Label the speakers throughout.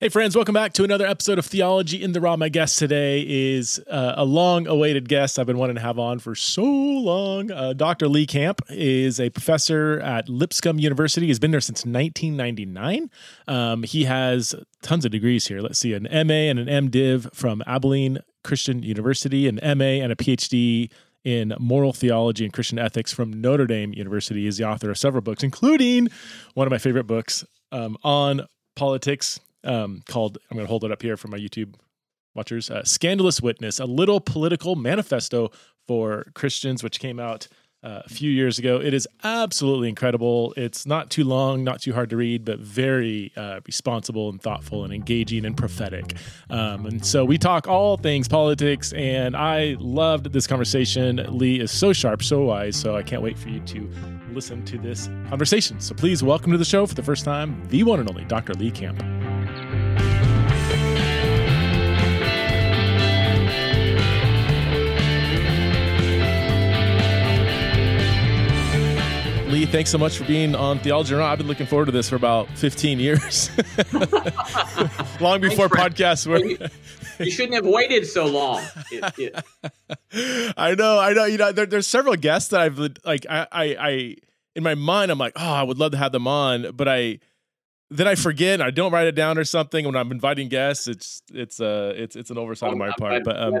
Speaker 1: Hey, friends, welcome back to another episode of Theology in the Raw. My guest today is uh, a long awaited guest I've been wanting to have on for so long. Uh, Dr. Lee Camp is a professor at Lipscomb University. He's been there since 1999. Um, he has tons of degrees here. Let's see an MA and an MDiv from Abilene Christian University, an MA and a PhD in moral theology and Christian ethics from Notre Dame University. He's the author of several books, including one of my favorite books um, on politics um, called, I'm going to hold it up here for my YouTube watchers uh, Scandalous Witness, a little political manifesto for Christians, which came out uh, a few years ago. It is absolutely incredible. It's not too long, not too hard to read, but very uh, responsible and thoughtful and engaging and prophetic. Um, and so we talk all things politics, and I loved this conversation. Lee is so sharp, so wise, so I can't wait for you to listen to this conversation. So please welcome to the show for the first time, the one and only Dr. Lee Camp. Lee, thanks so much for being on Theology. I've been looking forward to this for about 15 years. long before podcasts were.
Speaker 2: you shouldn't have waited so long. It,
Speaker 1: it... I know, I know. You know, there, there's several guests that I've like. I, I, I, in my mind, I'm like, oh, I would love to have them on, but I, then I forget. I don't write it down or something. When I'm inviting guests, it's it's uh it's it's an oversight on my
Speaker 2: I'm
Speaker 1: part.
Speaker 2: glad,
Speaker 1: But um,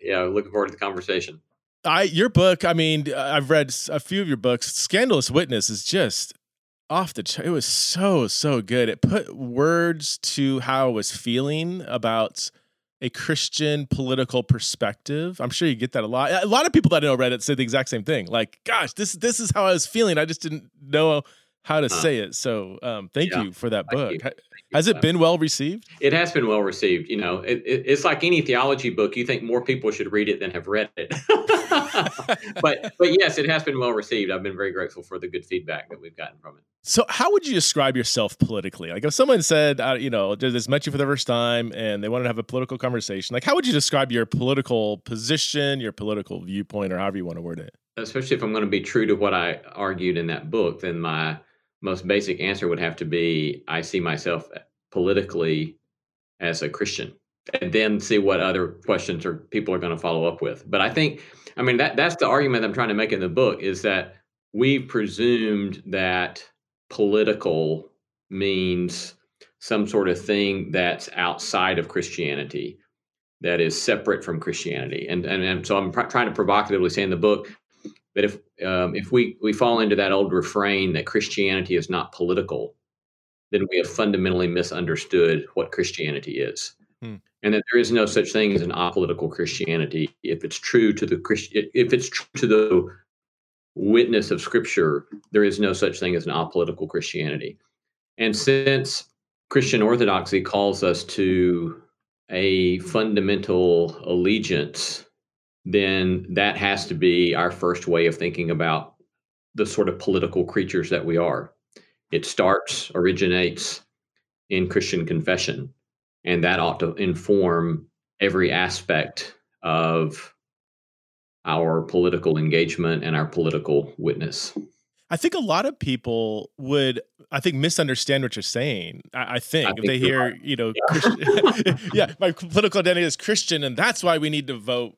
Speaker 2: yeah, looking forward to the conversation.
Speaker 1: I your book. I mean, uh, I've read a few of your books. Scandalous Witness is just off the. Ch- it was so so good. It put words to how I was feeling about a Christian political perspective. I'm sure you get that a lot. A lot of people that I know read it say the exact same thing. Like, gosh, this this is how I was feeling. I just didn't know how to say it. So, um, thank yeah. you for that book. Has it been well received?
Speaker 2: It has been well received. You know, it, it, it's like any theology book. You think more people should read it than have read it. but but yes, it has been well received. I've been very grateful for the good feedback that we've gotten from it.
Speaker 1: So, how would you describe yourself politically? Like, if someone said, uh, you know, just met you for the first time and they wanted to have a political conversation, like, how would you describe your political position, your political viewpoint, or however you want to word it?
Speaker 2: Especially if I'm going to be true to what I argued in that book, then my most basic answer would have to be I see myself politically as a Christian, and then see what other questions or people are going to follow up with. But I think, I mean, that that's the argument I'm trying to make in the book is that we've presumed that political means some sort of thing that's outside of Christianity, that is separate from Christianity. And and, and so I'm pr- trying to provocatively say in the book that if um, if we we fall into that old refrain that Christianity is not political, then we have fundamentally misunderstood what Christianity is, hmm. and that there is no such thing as an apolitical Christianity. If it's true to the if it's true to the witness of Scripture, there is no such thing as an apolitical Christianity. And since Christian orthodoxy calls us to a fundamental allegiance then that has to be our first way of thinking about the sort of political creatures that we are. It starts, originates in Christian confession, and that ought to inform every aspect of our political engagement and our political witness.
Speaker 1: I think a lot of people would, I think, misunderstand what you're saying. I, I think I if they hear, right. you know, yeah. yeah, my political identity is Christian, and that's why we need to vote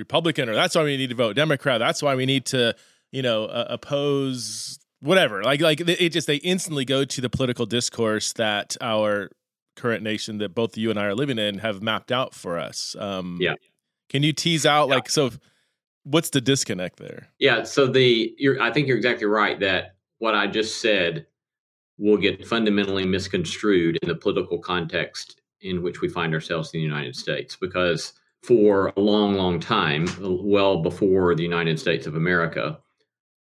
Speaker 1: Republican or that's why we need to vote Democrat. That's why we need to, you know, uh, oppose whatever. Like like it just they instantly go to the political discourse that our current nation that both you and I are living in have mapped out for us. Um,
Speaker 2: yeah.
Speaker 1: Can you tease out yeah. like so? What's the disconnect there?
Speaker 2: Yeah. So the you're I think you're exactly right that what I just said will get fundamentally misconstrued in the political context in which we find ourselves in the United States because for a long, long time, well before the United States of America,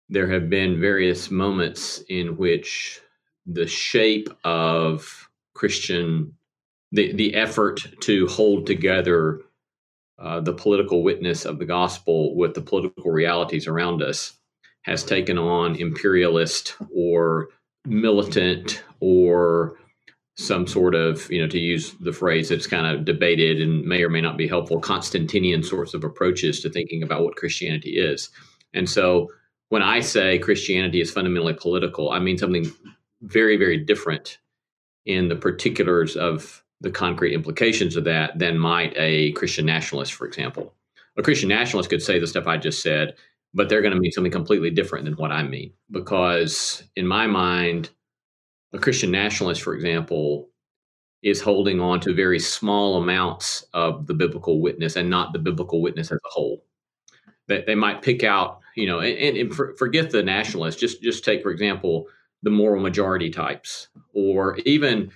Speaker 2: there have been various moments in which the shape of Christian, the, the effort to hold together uh, the political witness of the gospel with the political realities around us has taken on imperialist or militant or some sort of, you know, to use the phrase that's kind of debated and may or may not be helpful, Constantinian sorts of approaches to thinking about what Christianity is. And so when I say Christianity is fundamentally political, I mean something very, very different in the particulars of the concrete implications of that than might a Christian nationalist, for example. A Christian nationalist could say the stuff I just said, but they're going to mean something completely different than what I mean. Because in my mind, a Christian nationalist, for example, is holding on to very small amounts of the biblical witness and not the biblical witness as a whole. That they might pick out, you know, and, and forget the nationalists. Just just take, for example, the moral majority types, or even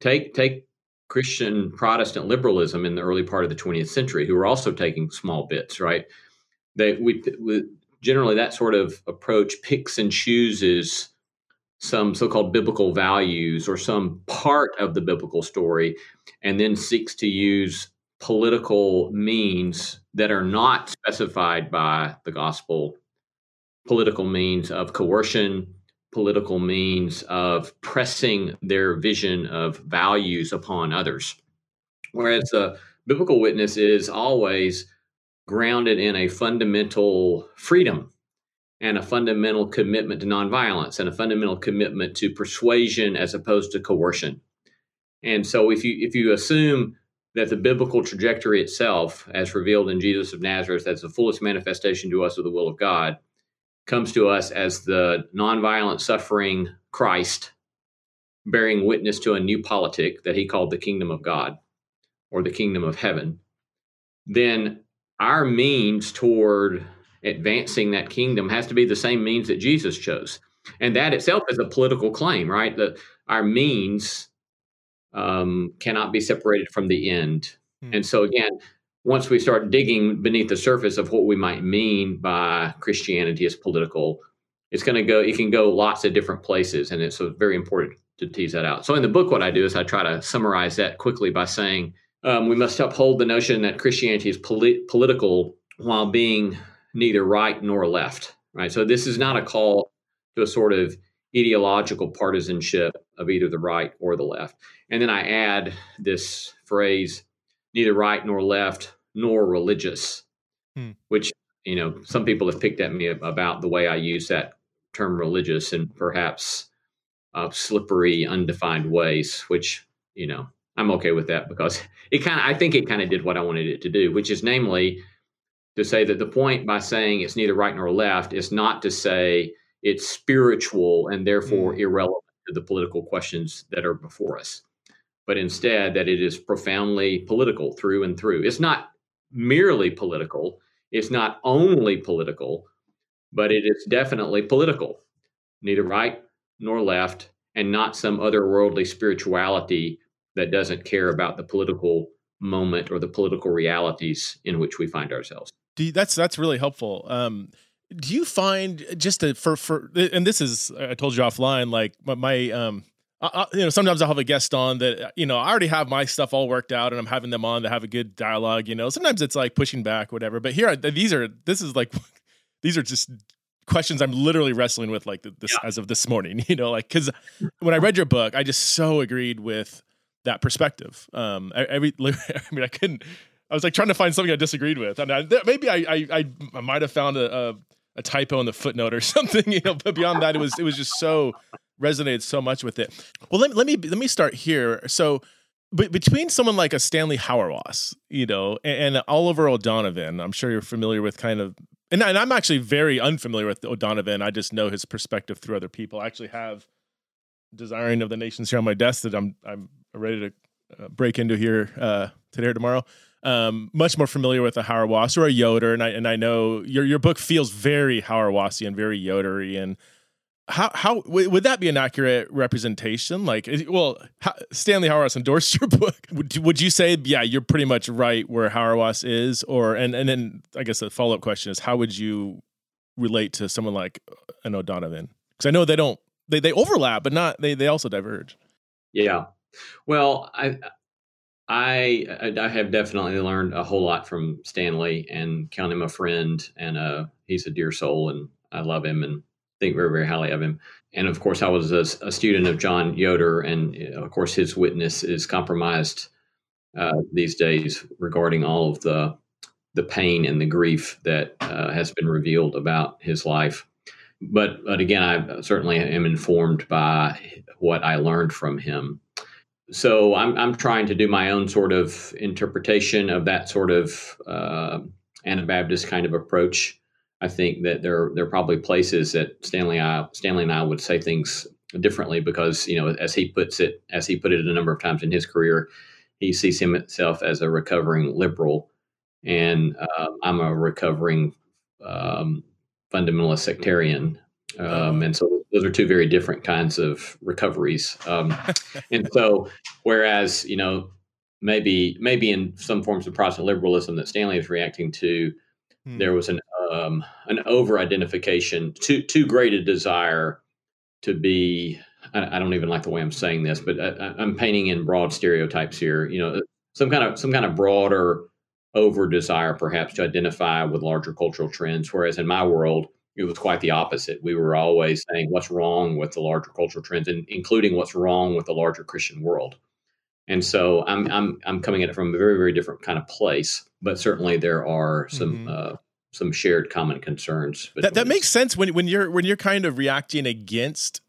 Speaker 2: take take Christian Protestant liberalism in the early part of the 20th century, who were also taking small bits, right? They we, we generally that sort of approach picks and chooses some so-called biblical values or some part of the biblical story, and then seeks to use political means that are not specified by the gospel, political means of coercion, political means of pressing their vision of values upon others. Whereas a biblical witness is always grounded in a fundamental freedom and a fundamental commitment to nonviolence and a fundamental commitment to persuasion as opposed to coercion. And so if you if you assume that the biblical trajectory itself, as revealed in Jesus of Nazareth, as the fullest manifestation to us of the will of God, comes to us as the nonviolent suffering Christ bearing witness to a new politic that he called the kingdom of God or the kingdom of heaven, then our means toward advancing that kingdom has to be the same means that Jesus chose. And that itself is a political claim, right? That our means um, cannot be separated from the end. Hmm. And so, again, once we start digging beneath the surface of what we might mean by Christianity as political, it's going to go, it can go lots of different places. And it's very important to tease that out. So in the book, what I do is I try to summarize that quickly by saying um, we must uphold the notion that Christianity is polit- political while being neither right nor left, right? So this is not a call to a sort of ideological partisanship of either the right or the left. And then I add this phrase neither right nor left nor religious, hmm. which you know some people have picked at me about the way I use that term religious in perhaps uh, slippery, undefined ways. Which you know I'm okay with that because it kind of I think it kind of did what I wanted it to do, which is namely to say that the point by saying it's neither right nor left is not to say it's spiritual and therefore hmm. irrelevant to the political questions that are before us but instead that it is profoundly political through and through. It's not merely political, it's not only political, but it is definitely political, neither right nor left, and not some otherworldly spirituality that doesn't care about the political moment or the political realities in which we find ourselves.
Speaker 1: You, that's that's really helpful. Um, do you find just to, for for and this is I told you offline like my, my um I, you know, sometimes I'll have a guest on that, you know, I already have my stuff all worked out and I'm having them on to have a good dialogue, you know, sometimes it's like pushing back, whatever, but here, these are, this is like, these are just questions I'm literally wrestling with like this yeah. as of this morning, you know, like, cause when I read your book, I just so agreed with that perspective. Um, every, I mean, I couldn't, I was like trying to find something I disagreed with. And I, maybe I, I, I, I might've found a, a, a typo in the footnote or something, you know, but beyond that, it was, it was just so, resonated so much with it. Well, let, let me let me start here. So, between someone like a Stanley Hauerwas, you know, and, and, Oliver O'Donovan, I'm sure you're familiar with kind of, and, and, I'm actually very unfamiliar with O'Donovan. I just know his perspective through other people. I actually have Desiring of the Nations here on my desk that I'm I'm ready to uh, break into here uh, today or tomorrow. Um, much more familiar with a Hauerwas or a Yoder, and I and I know your your book feels very Hauerwasian, very Yodery, and how how would that be an accurate representation? Like, well, how, Stanley Hauerwas endorsed your book. Would, would you say, yeah, you're pretty much right where Hauerwas is, or and and then I guess the follow up question is, how would you relate to someone like an O'Donovan? Because I know they don't they they overlap, but not they they also diverge.
Speaker 2: Yeah, well, I. I I have definitely learned a whole lot from Stanley and count him a friend and uh he's a dear soul and I love him and think very, very highly of him. And of course, I was a, a student of John Yoder, and of course, his witness is compromised uh, these days regarding all of the the pain and the grief that uh, has been revealed about his life. But but again, I certainly am informed by what I learned from him. So I'm I'm trying to do my own sort of interpretation of that sort of uh, Anabaptist kind of approach. I think that there there are probably places that Stanley I, Stanley and I would say things differently because you know as he puts it as he put it a number of times in his career, he sees himself as a recovering liberal, and uh, I'm a recovering um, fundamentalist sectarian. Um, and so those are two very different kinds of recoveries. Um, and so, whereas you know maybe maybe in some forms of Protestant liberalism that Stanley is reacting to, hmm. there was an um, an over identification, too too great a desire to be. I, I, don't even like the way I'm saying this, but I, I'm painting in broad stereotypes here. You know, some kind of some kind of broader over desire, perhaps, to identify with larger cultural trends. Whereas in my world, it was quite the opposite. We were always saying what's wrong with the larger cultural trends, and including what's wrong with the larger Christian world. And so I'm I'm I'm coming at it from a very very different kind of place, but certainly there are some mm-hmm. uh, some shared common concerns.
Speaker 1: That that makes sense when when you're when you're kind of reacting against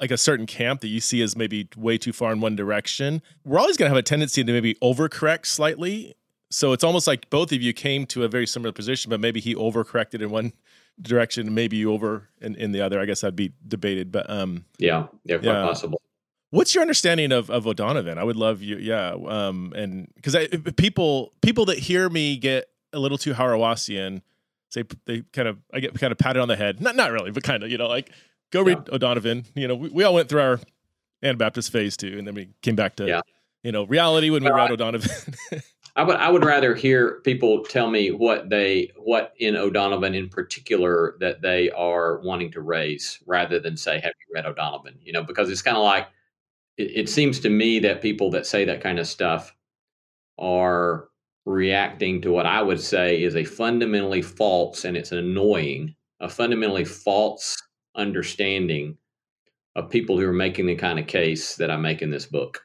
Speaker 1: like a certain camp that you see as maybe way too far in one direction. We're always going to have a tendency to maybe overcorrect slightly. So it's almost like both of you came to a very similar position, but maybe he overcorrected in one direction, maybe over in, in the other. I guess that'd be debated, but um,
Speaker 2: yeah, yeah, quite yeah. possible.
Speaker 1: What's your understanding of, of O'Donovan? I would love you, yeah, um, and because people people that hear me get a little too Hauerwasian, say they kind of I get kind of patted on the head, not not really, but kind of you know like go read yeah. O'Donovan. You know, we, we all went through our Anabaptist phase too, and then we came back to yeah. you know reality when we read O'Donovan.
Speaker 2: I would I would rather hear people tell me what they what in O'Donovan in particular that they are wanting to raise rather than say have you read O'Donovan? You know because it's kind of like it, it seems to me that people that say that kind of stuff are reacting to what I would say is a fundamentally false and it's annoying a fundamentally false understanding of people who are making the kind of case that I make in this book.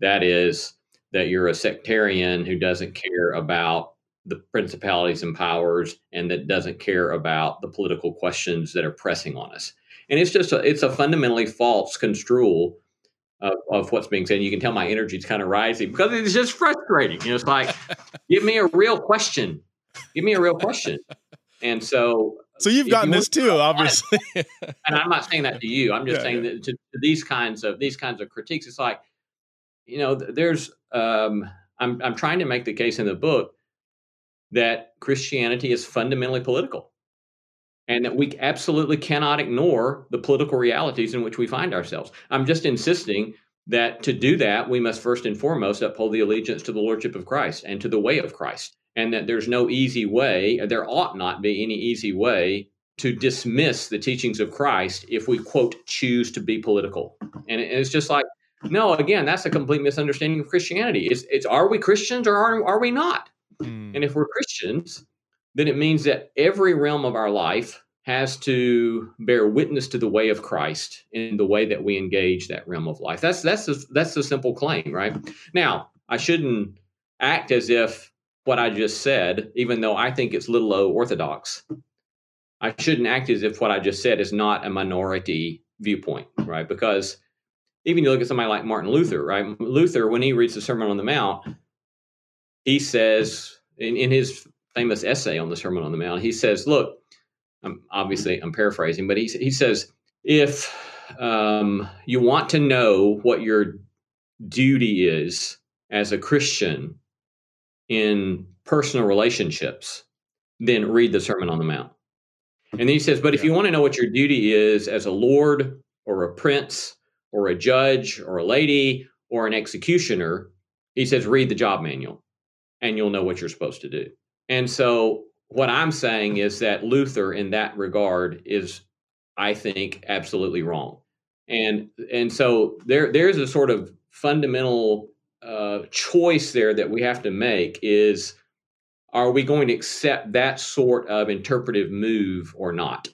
Speaker 2: That is that you're a sectarian who doesn't care about the principalities and powers and that doesn't care about the political questions that are pressing on us. And it's just a, it's a fundamentally false construal of, of what's being said. You can tell my energy is kind of rising because it's just frustrating. You know, it's like, give me a real question. Give me a real question. And so
Speaker 1: so you've gotten you this too, obviously.
Speaker 2: and I'm not saying that to you. I'm just yeah, saying yeah. that to, to, these kinds of these kinds of critiques, it's like, you know, there's um, I'm I'm trying to make the case in the book that Christianity is fundamentally political, and that we absolutely cannot ignore the political realities in which we find ourselves. I'm just insisting that to do that, we must first and foremost uphold the allegiance to the Lordship of Christ and to the way of Christ, and that there's no easy way, there ought not be any easy way to dismiss the teachings of Christ if we quote choose to be political. And it's just like no, again, that's a complete misunderstanding of Christianity. It's, it's are we Christians or are, are we not? Mm. And if we're Christians, then it means that every realm of our life has to bear witness to the way of Christ in the way that we engage that realm of life. That's that's a, that's a simple claim, right? Now, I shouldn't act as if what I just said, even though I think it's little o orthodox, I shouldn't act as if what I just said is not a minority viewpoint, right? Because even you look at somebody like Martin Luther, right? Luther, when he reads the Sermon on the Mount, he says in, in his famous essay on the Sermon on the Mount, he says, "Look, I'm, obviously I'm paraphrasing, but he he says if um, you want to know what your duty is as a Christian in personal relationships, then read the Sermon on the Mount." And then he says, "But if you want to know what your duty is as a lord or a prince." Or a judge or a lady or an executioner, he says, read the job manual and you'll know what you're supposed to do. And so, what I'm saying is that Luther, in that regard, is, I think, absolutely wrong. And and so there there's a sort of fundamental uh, choice there that we have to make is are we going to accept that sort of interpretive move or not?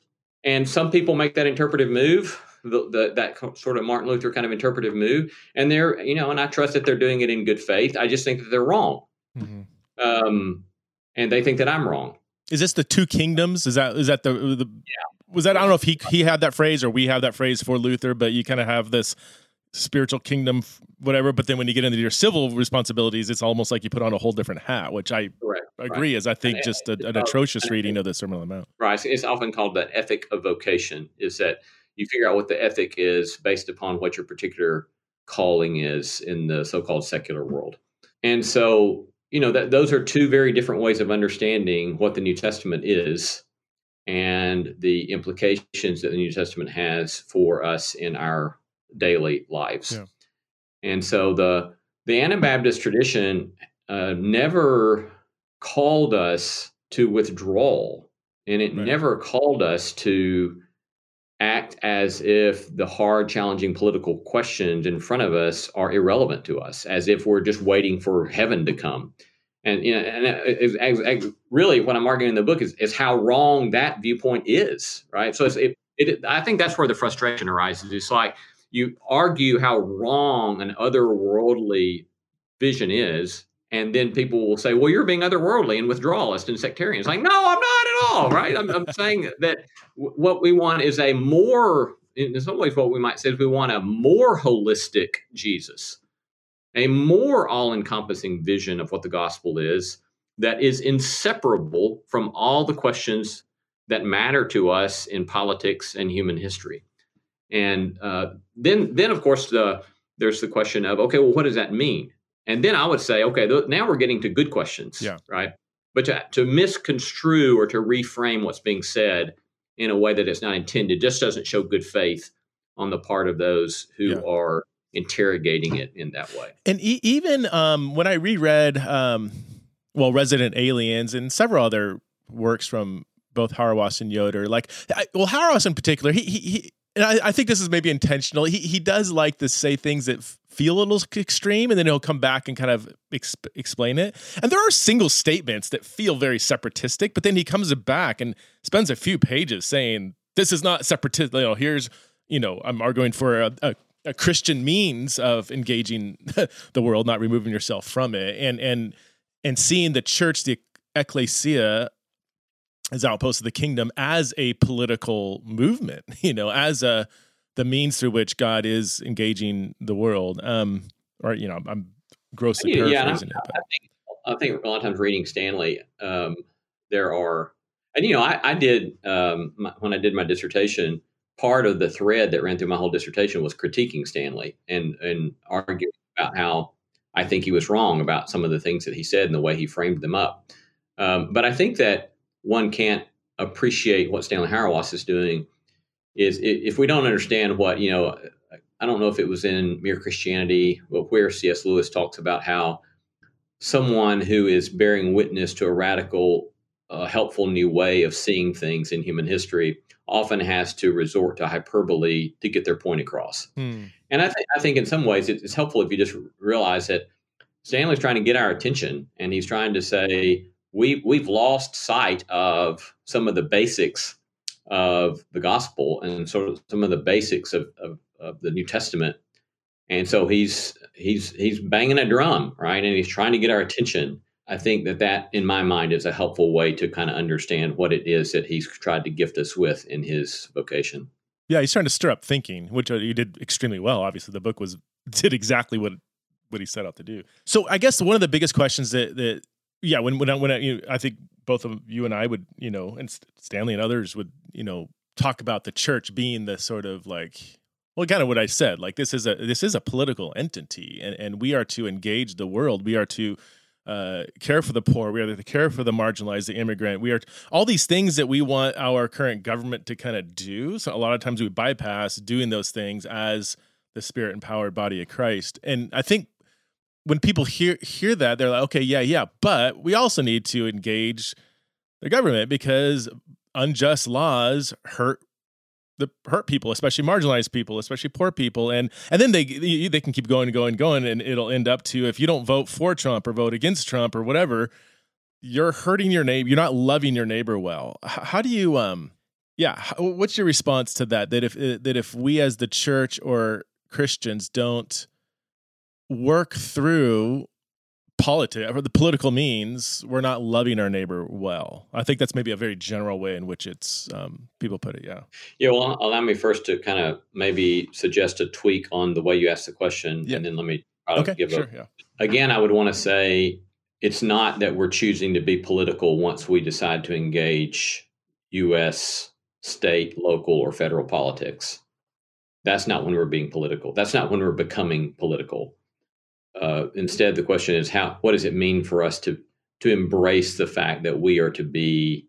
Speaker 2: And some people make that interpretive move the, the, that sort of Martin Luther kind of interpretive move, and they're you know, and I trust that they're doing it in good faith. I just think that they're wrong, mm-hmm. um, and they think that I'm wrong.
Speaker 1: Is this the two kingdoms? Is that is that the, the
Speaker 2: yeah?
Speaker 1: Was that I don't know if he he had that phrase or we have that phrase for Luther, but you kind of have this spiritual kingdom, whatever. But then when you get into your civil responsibilities, it's almost like you put on a whole different hat, which I
Speaker 2: Correct.
Speaker 1: agree is I think
Speaker 2: And
Speaker 1: just a, an atrocious reading of the Sermon on the Mount.
Speaker 2: Right. It's often called the ethic of vocation, is that you figure out what the ethic is based upon what your particular calling is in the so called secular world. And so, you know, that those are two very different ways of understanding what the New Testament is and the implications that the New Testament has for us in our daily lives.
Speaker 1: Yeah.
Speaker 2: And so the the Anabaptist tradition uh, never called us to withdrawal, and it
Speaker 1: Right.
Speaker 2: never called us to as if the hard, challenging political questions in front of us are irrelevant to us, as if we're just waiting for heaven to come. And you know, and it, it, it- really, what I'm arguing in the book is is how wrong that viewpoint is. Right. So it, it, I think that's where the frustration arises. It's like you argue how wrong an otherworldly vision is, and then people will say, "Well, you're being otherworldly and withdrawalist and sectarian." It's like, no, I'm not at all. Right? I'm, I'm saying that w- what we want is a more, in some ways, what we might say is we want a more holistic Jesus, a more all-encompassing vision of what the gospel is that is inseparable from all the questions that matter to us in politics and human history. And uh, then, then of course, the, there's the question of, okay, well, what does that mean? And then I would say, okay, th- now we're getting to good questions,
Speaker 1: Yeah.
Speaker 2: right? But to, to misconstrue or to reframe what's being said in a way that it's not intended just doesn't show good faith on the part of those who
Speaker 1: Yeah.
Speaker 2: are interrogating it in that way.
Speaker 1: And e- even um, when I reread, um, well, Resident Aliens and several other works from both Hauerwas and Yoder, like, I, well, Hauerwas in particular, he, he, he and I, I think this is maybe intentional. He he does like to say things that f- feel a little extreme, and then he'll come back and kind of exp- explain it. And there are single statements that feel very separatistic, but then he comes back and spends a few pages saying, "This is not separatist." You know, here's you know, I'm arguing for a, a a Christian means of engaging the world, not removing yourself from it, and and and seeing the church, the ecclesia, as outpost of the kingdom, as a political movement, you know, as a the means through which God is engaging the world. Um, or you know, I'm grossly
Speaker 2: Yeah, yeah,
Speaker 1: it, but
Speaker 2: I think I think a lot of times reading Stanley, um, there are, and you know, I, I did um, my, when I did my dissertation. Part of the thread that ran through my whole dissertation was critiquing Stanley and and arguing about how I think he was wrong about some of the things that he said and the way he framed them up. Um, but I think that one can't appreciate what Stanley Hauerwas is doing is if we don't understand what you know. I don't know if it was in Mere Christianity, but where C.S. Lewis talks about how someone who is bearing witness to a radical, uh, helpful new way of seeing things in human history often has to resort to hyperbole to get their point across.
Speaker 1: Hmm.
Speaker 2: And I, th- I think in some ways it's helpful if you just realize that Stanley's trying to get our attention, and he's trying to say we we've lost sight of some of the basics of the gospel and sort of some of the basics of, of, of the New Testament. And so he's he's he's banging a drum, right? And he's trying to get our attention. I think that that, in my mind, is a helpful way to kind of understand what it is that he's tried to gift us with in his vocation.
Speaker 1: yeah, he's trying to stir up thinking, which uh, you did extremely well. Obviously, the book was did exactly what what he set out to do. So I guess one of the biggest questions that that yeah, when when I, when I, you know, I think both of you and I would you know, and Stanley and others would you know talk about the church being the sort of like well, kind of what I said. Like this is a this is a political entity, and and we are to engage the world. We are to uh, care for the poor. We are to care for the marginalized, the immigrant. We are all these things that we want our current government to kind of do. So a lot of times we bypass doing those things as the spirit empowered body of Christ. And I think when people hear hear that, they're like, okay, yeah, yeah, but we also need to engage the government because unjust laws hurt the hurt people, especially marginalized people, especially poor people, and and then they they can keep going and going and going, and it'll end up to if you don't vote for Trump or vote against Trump or whatever, you're hurting your neighbor. You're not loving your neighbor well. How do you um yeah? What's your response to that? That if that if we as the church or Christians don't work through politics or the political means, we're not loving our neighbor well. I think that's maybe a very general way in which it's um, people put it. Yeah.
Speaker 2: Yeah. Well, allow me first to kind of maybe suggest a tweak on the way you asked the question, yeah. and then let me
Speaker 1: okay, give sure, a. Yeah.
Speaker 2: Again, I would want to say it's not that we're choosing to be political once we decide to engage U.S., state, local, or federal politics. That's not when we're being political. That's not when we're becoming political uh, instead, the question is how what does it mean for us to to embrace the fact that we are to be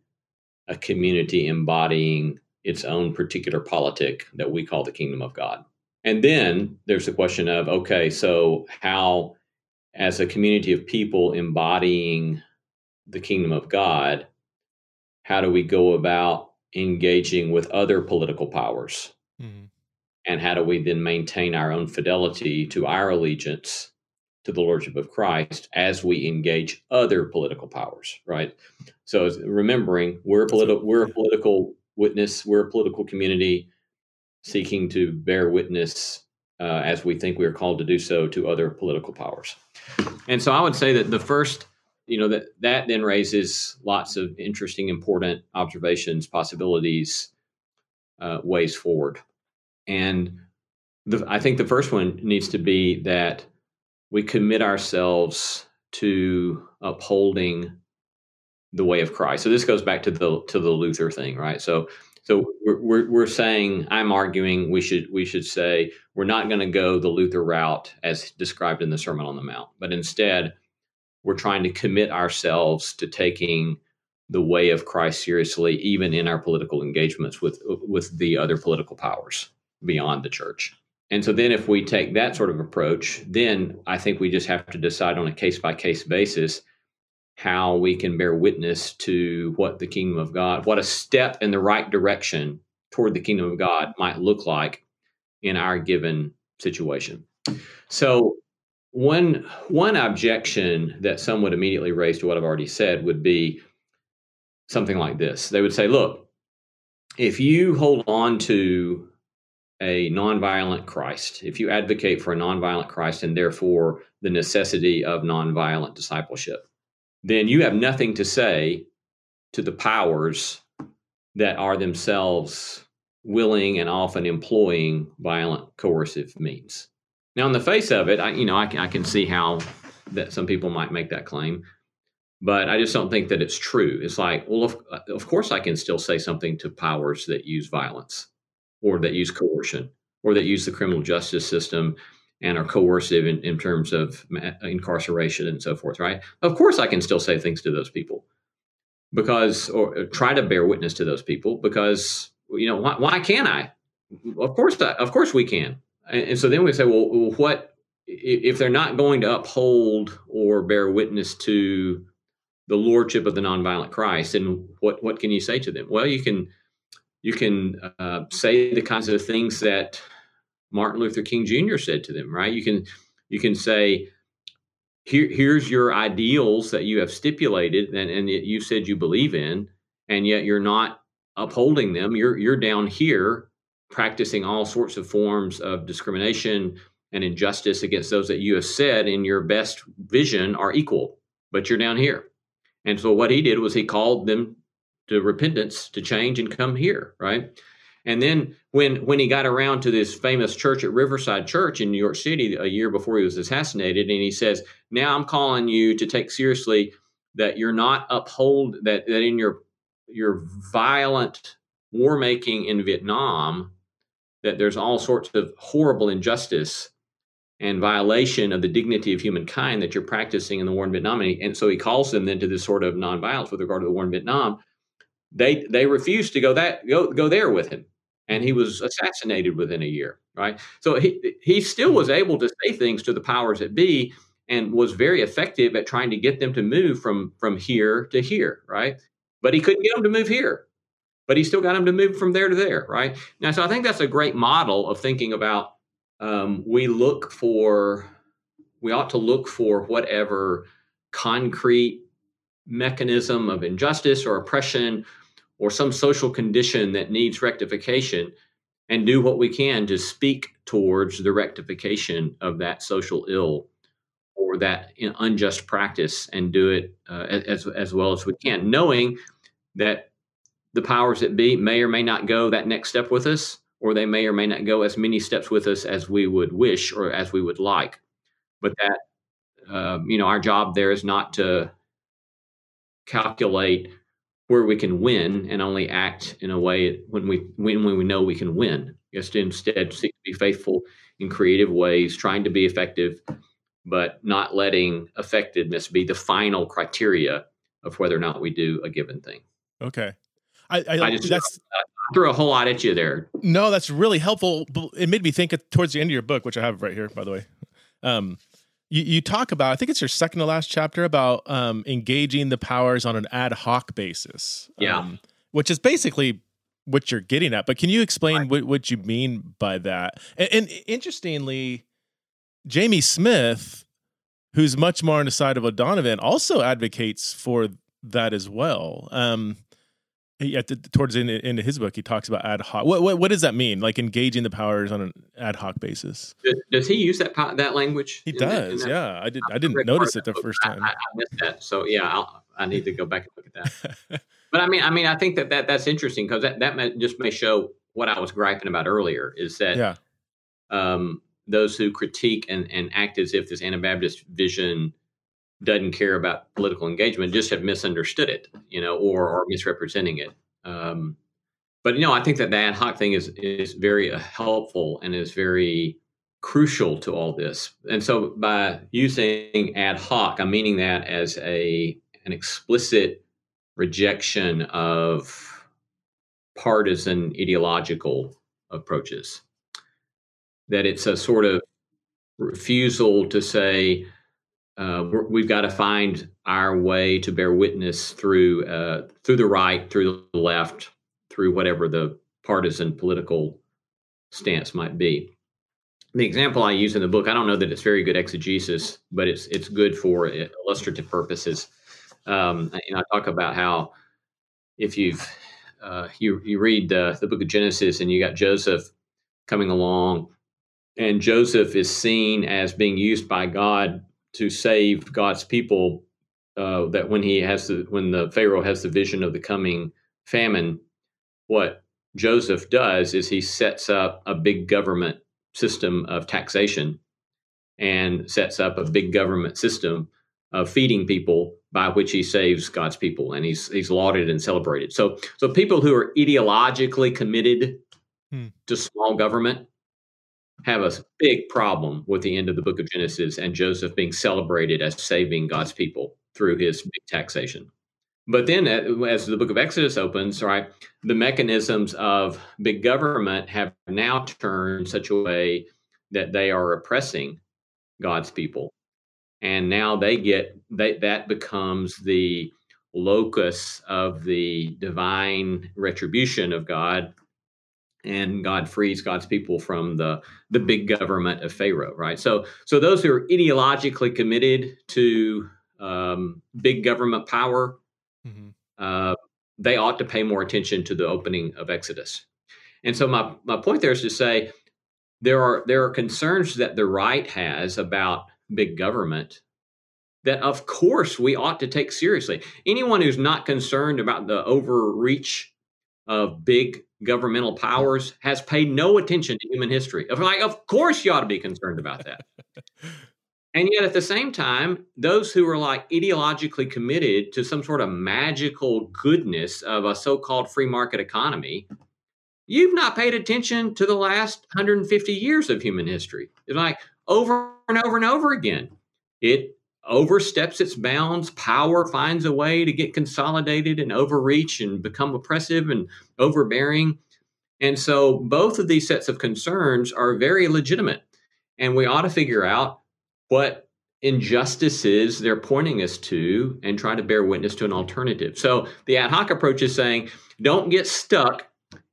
Speaker 2: a community embodying its own particular politic that we call the kingdom of God. And then there's the question of okay, so how, as a community of people embodying the kingdom of God, how do we go about engaging with other political powers? Mm-hmm. And how do we then maintain our own fidelity to our allegiance to the lordship of Christ as we engage other political powers, right? So remembering we're a political we're a political witness, we're a political community seeking to bear witness uh, as we think we are called to do so to other political powers. And so I would say that the first, you know, that that then raises lots of interesting, important observations, possibilities, uh, ways forward. And the, I think the first one needs to be that we commit ourselves to upholding the way of Christ. So this goes back to the to the Luther thing, right? So so we're we're, we're saying I'm arguing we should we should say we're not going to go the Luther route as described in the Sermon on the Mount, but instead we're trying to commit ourselves to taking the way of Christ seriously, even in our political engagements with with the other political powers beyond the church. And so then if we take that sort of approach, then I think we just have to decide on a case by case basis how we can bear witness to what the kingdom of God, what a step in the right direction toward the kingdom of God might look like in our given situation. So one one objection that some would immediately raise to what I've already said would be something like this. They would say, look, if you hold on to a nonviolent Christ, if you advocate for a nonviolent Christ and therefore the necessity of nonviolent discipleship, then you have nothing to say to the powers that are themselves willing and often employing violent coercive means. Now, in the face of it, I, you know, I, I can see how that some people might make that claim, but I just don't think that it's true. It's like, well, of, of course, I can still say something to powers that use violence or that use coercion or that use the criminal justice system and are coercive in, in terms of incarceration and so forth, right? Of course, I can still say things to those people because, or uh, try to bear witness to those people because, you know, why, why can't I? Of course, of course we can. And, and so then we say, well, what if they're not going to uphold or bear witness to the lordship of the nonviolent Christ? And what what can you say to them? Well, you can you can uh, say the kinds of things that Martin Luther King Jr. said to them, right? You can you can say, Here, here's your ideals that you have stipulated and, and you said you believe in, and yet you're not upholding them. You're you're down here practicing all sorts of forms of discrimination and injustice against those that you have said in your best vision are equal, but you're down here. And so what he did was he called them to repentance to change and come here, right? And then when when he got around to this famous church at Riverside Church in New York City a year before he was assassinated, and he says, "Now I'm calling you to take seriously that you're not uphold that that in your your violent war making in Vietnam, that there's all sorts of horrible injustice and violation of the dignity of humankind that you're practicing in the war in Vietnam." And, so he calls them then to this sort of nonviolence with regard to the war in Vietnam they they refused to go that go go there with him. And he was assassinated within a year right? So he he still was able to say things to the powers that be and was very effective at trying to get them to move from from here to here right? But he couldn't get them to move here. But he still got them to move from there to there right? Now so i think that's a great model of thinking about um, we look for we ought to look for whatever concrete mechanism of injustice or oppression or some social condition that needs rectification and do what we can to speak towards the rectification of that social ill or that unjust practice and do it uh, as as well as we can, knowing that the powers that be may or may not go that next step with us, or they may or may not go as many steps with us as we would wish or as we would like. But that uh, you know, our job there is not to calculate where we can win and only act in a way when we when, when we know we can win. Just instead seek to be faithful in creative ways, trying to be effective, but not letting effectiveness be the final criteria of whether or not we do a given thing.
Speaker 1: Okay. I, I, I just that's
Speaker 2: I threw a whole lot at you there.
Speaker 1: No, that's really helpful. It made me think towards the end of your book, which I have right here, by the way. Um, you, you talk about, I think it's your second to last chapter about um, engaging the powers on an ad hoc basis.
Speaker 2: Yeah.
Speaker 1: Um, which is basically what you're getting at. But can you explain right. what, what you mean by that? And, and, interestingly, Jamie Smith, who's much more on the side of O'Donovan, also advocates for that as well. Um, at the, towards the end, end of his book, he talks about ad hoc. What, what, what does that mean? Like engaging the powers on an ad hoc basis?
Speaker 2: Does, does he use that that language?
Speaker 1: He does. That, yeah, I did. I didn't notice it the first time. I,
Speaker 2: I, missed that. So yeah, I'll, i need to go back and look at that. but I mean, I mean, I think that, that that's interesting because that that may, just may show what I was griping about earlier is that
Speaker 1: yeah.
Speaker 2: um, those who critique and, and act as if this Anabaptist vision doesn't care about political engagement just have misunderstood it, you know, or or misrepresenting it. Um, but you know, I think that the ad hoc thing is is very uh, helpful and is very crucial to all this. And so, by using ad hoc, I'm meaning that as a an explicit rejection of partisan ideological approaches. That it's a sort of refusal to say uh, we've got to find our way to bear witness through uh, through the right, through the left, through whatever the partisan political stance might be. The example I use in the book, I don't know that it's very good exegesis, but it's it's good for illustrative purposes. Um, and I talk about how if you've uh, you you read the book of Genesis and you got Joseph coming along, and Joseph is seen as being used by God to save God's people. Uh, that when he has the when the Pharaoh has the vision of the coming famine, what Joseph does is he sets up a big government system of taxation and sets up a big government system of feeding people by which he saves God's people and he's he's lauded and celebrated. So so people who are ideologically committed hmm. to small government have a big problem with the end of the book of Genesis and Joseph being celebrated as saving God's people through his big taxation. But then, uh, as the book of Exodus opens, right, the mechanisms of big government have now turned such a way that they are oppressing God's people. And now they get they, that becomes the locus of the divine retribution of God and God frees God's people from the the big government of Pharaoh, right? So so those who are ideologically committed to um, big government power, mm-hmm. uh, they ought to pay more attention to the opening of Exodus. And so my my point there is to say there are there are concerns that the right has about big government that of course we ought to take seriously. Anyone who's not concerned about the overreach of big governmental powers has paid no attention to human history. Of Like, of course, you ought to be concerned about that. and yet, at the same time, those who are like ideologically committed to some sort of magical goodness of a so called free market economy, you've not paid attention to the last 150 years of human history. It's like over and over and over again. It oversteps its bounds. Power finds a way to get consolidated and overreach and become oppressive and overbearing. And so both of these sets of concerns are very legitimate. And we ought to figure out what injustices they're pointing us to and try to bear witness to an alternative. So the ad hoc approach is saying don't get stuck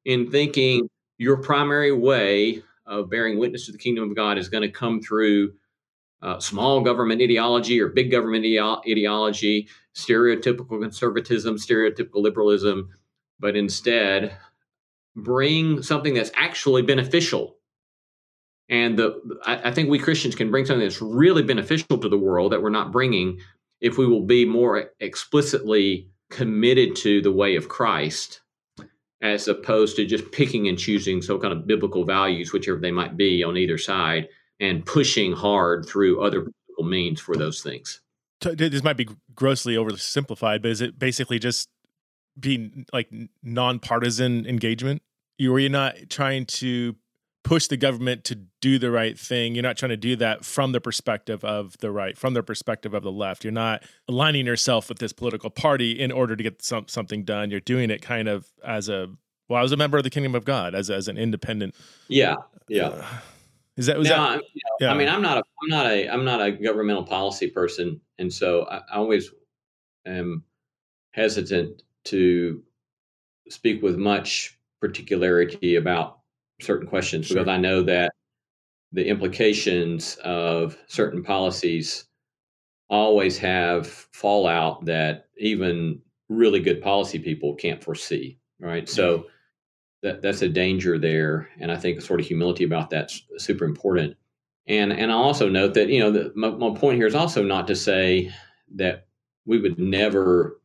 Speaker 2: in thinking your primary way of bearing witness to the kingdom of God is going to come through uh, small government ideology or big government ideology, stereotypical conservatism, stereotypical liberalism, but instead bring something that's actually beneficial. And the I, I think we Christians can bring something that's really beneficial to the world that we're not bringing if we will be more explicitly committed to the way of Christ as opposed to just picking and choosing some kind of biblical values, whichever they might be on either side, and pushing hard through other means for those things.
Speaker 1: This might be grossly oversimplified, but is it basically just being like nonpartisan engagement? You are you not trying to push the government to do the right thing. You're not trying to do that from the perspective of the right, from the perspective of the left. You're not aligning yourself with this political party in order to get some, something done. You're doing it kind of as a well, I was a member of the kingdom of God as as an independent.
Speaker 2: Yeah, yeah. Uh,
Speaker 1: is that was
Speaker 2: that? yeah. I mean, I'm not a I'm not a I'm not a governmental policy person, and so I, I always am hesitant to speak with much particularity about certain questions sure. because I know that the implications of certain policies always have fallout that even really good policy people can't foresee. Right. So that that's a danger there. And I think a sort of humility about that's super important. And and I also note that, you know, the, my, my point here is also not to say that we would never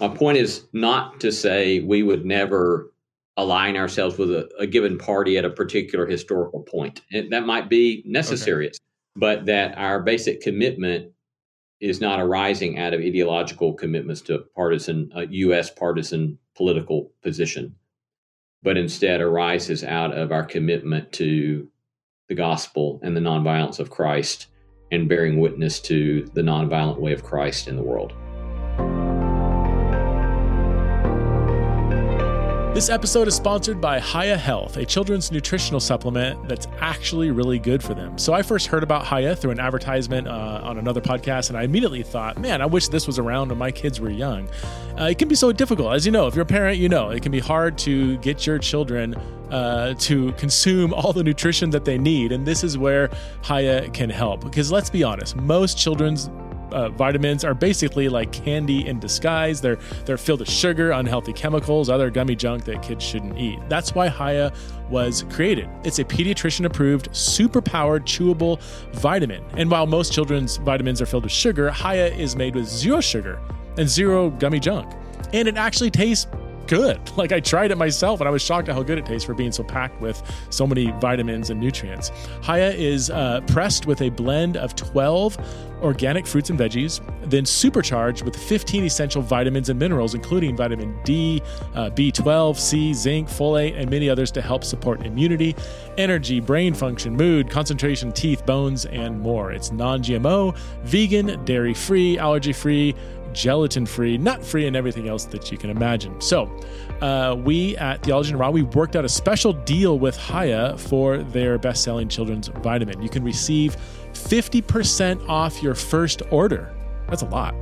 Speaker 2: my point is not to say we would never align ourselves with a, a, given party at a particular historical point. And that might be necessary, okay. but that our basic commitment is not arising out of ideological commitments to partisan, uh, U.S. partisan political position, but instead arises out of our commitment to the gospel and the nonviolence of Christ and bearing witness to the nonviolent way of Christ in the world.
Speaker 1: This episode is sponsored by Hiya Health, a children's nutritional supplement that's actually really good for them. So I first heard about Hiya through an advertisement uh, on another podcast, and I immediately thought, man, I wish this was around when my kids were young. Uh, it can be so difficult. As you know, if you're a parent, you know, it can be hard to get your children uh, to consume all the nutrition that they need. And this is where Hiya can help. Because let's be honest, most children's uh, vitamins are basically like candy in disguise. They're they're filled with sugar, unhealthy chemicals, other gummy junk that kids shouldn't eat. That's why Hiya was created. It's a pediatrician approved, super powered, chewable vitamin. And while most children's vitamins are filled with sugar, Hiya is made with zero sugar and zero gummy junk. And it actually tastes good. Like I tried it myself and I was shocked at how good it tastes for being so packed with so many vitamins and nutrients. Hiya is uh, pressed with a blend of 12 organic fruits and veggies, then supercharged with 15 essential vitamins and minerals, including vitamin D, uh, B12, C, zinc, folate, and many others to help support immunity, energy, brain function, mood, concentration, teeth, bones, and more. It's non GMO, vegan, dairy free, allergy free gelatin free, nut free, and everything else that you can imagine. So, uh, we at Theology and Raw, we worked out a special deal with Hiya for their best selling children's vitamin. You can receive 50% off your first order. That's a lot.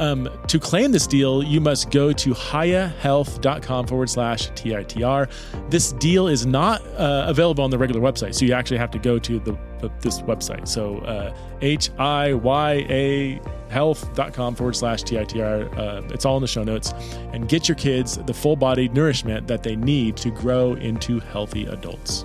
Speaker 1: Um, to claim this deal, you must go to hiyahealth.com forward slash TITR. This deal is not uh, available on the regular website, so you actually have to go to the, this website. So uh, H I Y A health.com forward slash TITR. Uh, it's all in the show notes. And get your kids the full body nourishment that they need to grow into healthy adults.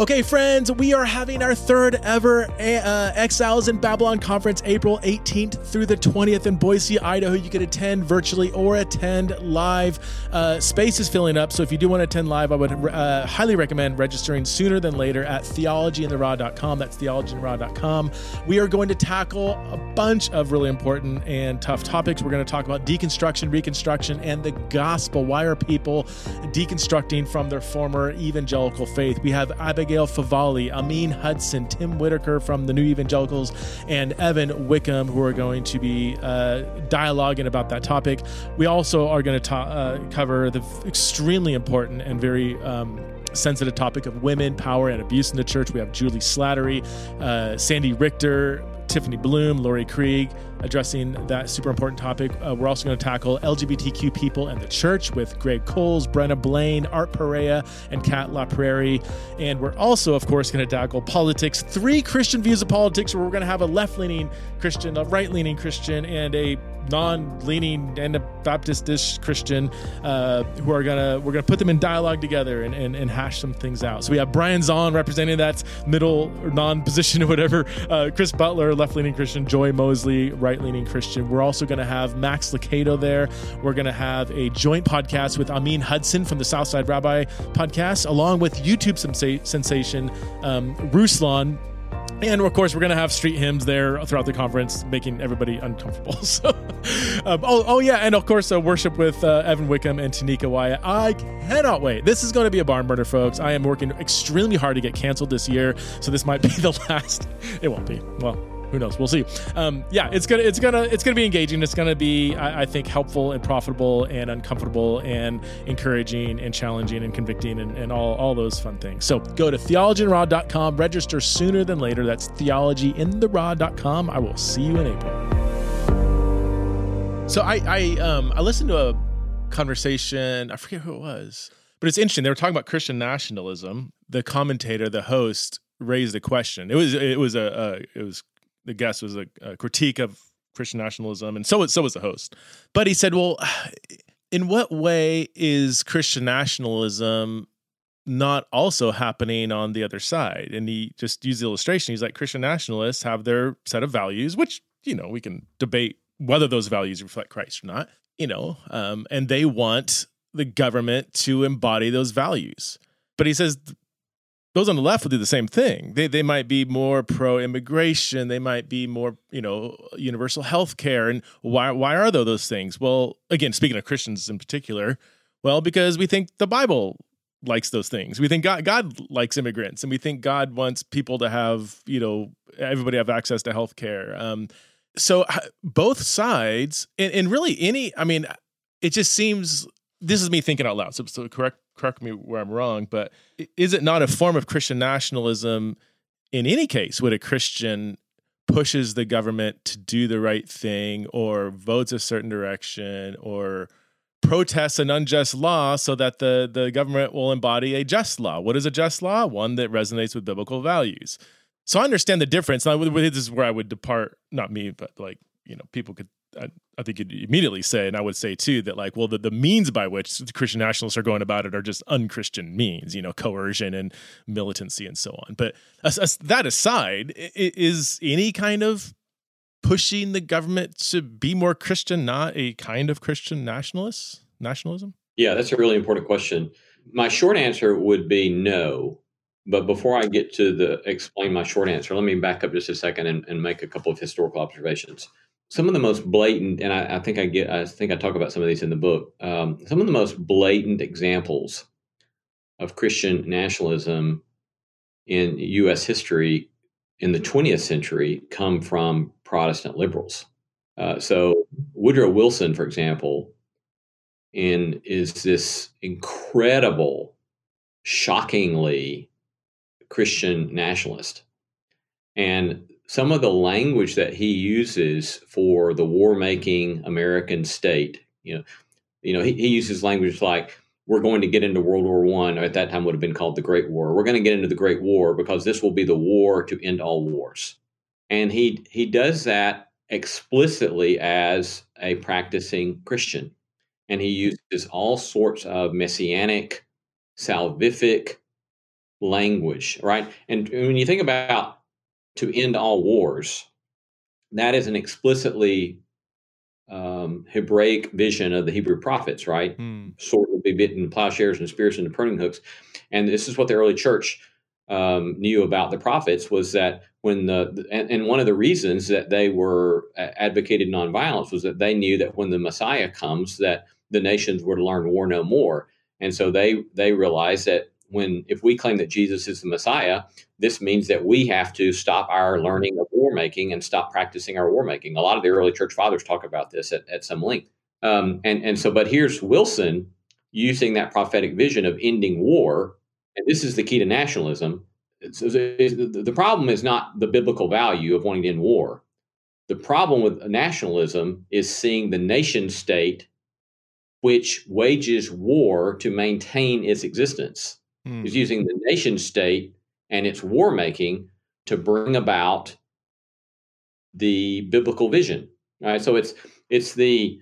Speaker 1: Okay, friends, we are having our third ever uh, Exiles in Babylon conference, April 18th through the 20th in Boise, Idaho. You can attend virtually or attend live. Uh, space is filling up, so if you do want to attend live, I would uh, highly recommend registering sooner than later at theologyintheraw.com. That's theologyintheraw.com. We are going to tackle a bunch of really important and tough topics. We're going to talk about deconstruction, reconstruction, and the gospel. Why are people deconstructing from their former evangelical faith? We have Abigail. Abigail Favale, Ameen Hudson, Tim Whitaker from the New Evangelicals, and Evan Wickham, who are going to be uh, dialoguing about that topic. We also are going to ta- uh, cover the extremely important and very um, sensitive topic of women, power, and abuse in the church. We have Julie Slattery, uh, Sandy Richter, Tiffany Bluhm, Lori Krieg, addressing that super important topic. Uh, we're also going to tackle LGBTQ people and the church with Greg Coles, Brenna Blain, Art Perea, and Kat LaPrairie. And we're also, of course, going to tackle politics, three Christian views of politics, where we're going to have a left leaning Christian, a right leaning Christian, and a non-leaning Anabaptist Christian uh, who are gonna we're gonna put them in dialogue together and, and, and hash some things out. So we have Brian Zahnd representing that middle or non-position or whatever. Uh, Chris Butler, left-leaning Christian. Joy Mosley, right-leaning Christian. We're also gonna have Max Lucado there. We're gonna have a joint podcast with Ameen Hudson from the Southside Rabbi podcast, along with YouTube sensation um, Ruslan and of course, we're going to have street hymns there throughout the conference, making everybody uncomfortable. So, um, oh, oh yeah, and of course, worship with uh, Evan Wickham and Tanika Wyatt. I cannot wait. This is going to be a barn burner, folks. I am working extremely hard to get canceled this year, so this might be the last. It won't be. Well, who knows? We'll see. Um, yeah, it's gonna it's gonna it's gonna be engaging. It's gonna be I, I, think helpful and profitable and uncomfortable and encouraging and challenging and convicting and, and all all those fun things. So go to theologyintheraw.com, register sooner than later. That's theologyintheraw.com. I will see you in April. So I I um I listened to a conversation. I forget who it was, but it's interesting. They were talking about Christian nationalism. The commentator, the host, raised a question. It was it was a, a it was the guest was a, a, critique of Christian nationalism, and so was so was the host. But he said, "Well, in what way is Christian nationalism not also happening on the other side?" And he just used the illustration. He's like, Christian nationalists have their set of values, which you know we can debate whether those values reflect Christ or not. You know, um, and they want the government to embody those values. But he says those on the left will do the same thing. They they might be more pro immigration. They might be more you know universal health care. And why why are those those things? Well, again, speaking of Christians in particular, well, because we think the Bible likes those things. We think God God likes immigrants, and we think God wants people to have you know everybody have access to health care. Um, so both sides, and, and really any, I mean, it just seems this is me thinking out loud. So, so correct correct me where I'm wrong, but is it not a form of Christian nationalism in any case when a Christian pushes the government to do the right thing or votes a certain direction or protests an unjust law so that the, the government will embody a just law? What is a just law? One that resonates with biblical values. So I understand the difference. Now, this is where I would depart, not me, but like, you know, people could I, I think you'd immediately say, and I would say too, that like, well, the, the means by which the Christian nationalists are going about it are just unchristian means, you know, coercion and militancy and so on. But as, as that aside, is any kind of pushing the government to be more Christian not a kind of Christian nationalist nationalism?
Speaker 2: Yeah, that's a really important question. My short answer would be no. But before I get to the explain my short answer, let me back up just a second and, and make a couple of historical observations some of the most blatant, and I, I, think I get, I think I talk about some of these in the book. Um, some of the most blatant examples of Christian nationalism in U.S. history in the 20th century come from Protestant liberals. Uh, so Woodrow Wilson, for example, in is this incredible, shockingly Christian nationalist, and some of the language that he uses for the war making American state, you know, you know, he, he uses language like we're going to get into World War One, or at that time would have been called the Great War. We're going to get into the Great War because this will be the war to end all wars. And he he does that explicitly as a practicing Christian. And he mm-hmm. uses all sorts of messianic, salvific language, right? And when you think about to end all wars. That is an explicitly um, Hebraic vision of the Hebrew prophets, right? Hmm. Sword will be bitten, plowshares and spears into pruning hooks. And this is what the early church um, knew about the prophets was that when the and, and, one of the reasons that they were advocated nonviolence was that they knew that when the Messiah comes, that the nations were to learn war no more. And so they they realized that when if we claim that Jesus is the Messiah, this means that we have to stop our learning of war making and stop practicing our war making. A lot of the early church fathers talk about this at, at some length. Um, and and so, but here's Wilson using that prophetic vision of ending war, and this is the key to nationalism. the problem is not the biblical value of wanting to end war. The problem with nationalism is seeing the nation state which wages war to maintain its existence mm. is using the nation state and its war making to bring about the biblical vision. Right. So it's it's the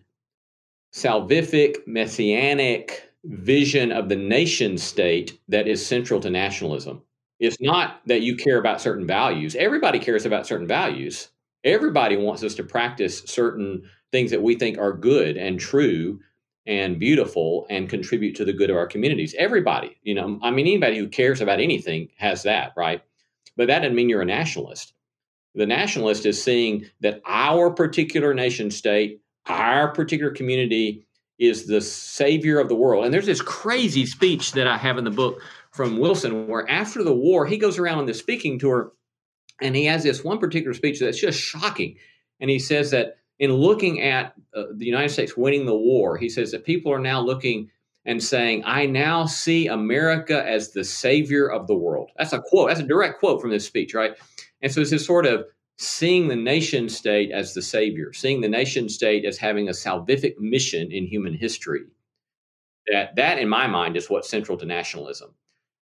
Speaker 2: salvific messianic vision of the nation state that is central to nationalism. It's not that you care about certain values. Everybody cares about certain values. Everybody wants us to practice certain things that we think are good and true and beautiful and contribute to the good of our communities. Everybody, you know, I mean, anybody who cares about anything has that, right? But that doesn't mean you're a nationalist. The nationalist is seeing that our particular nation state, our particular community is the savior of the world. And there's this crazy speech that I have in the book from Wilson where after the war, he goes around on this speaking tour and he has this one particular speech that's just shocking. And he says that in looking at uh, the United States winning the war, he says that people are now looking and saying, I now see America as the savior of the world. That's a quote, that's a direct quote from this speech, right? And so it's this sort of seeing the nation state as the savior, seeing the nation state as having a salvific mission in human history. That, that in my mind, is what's central to nationalism.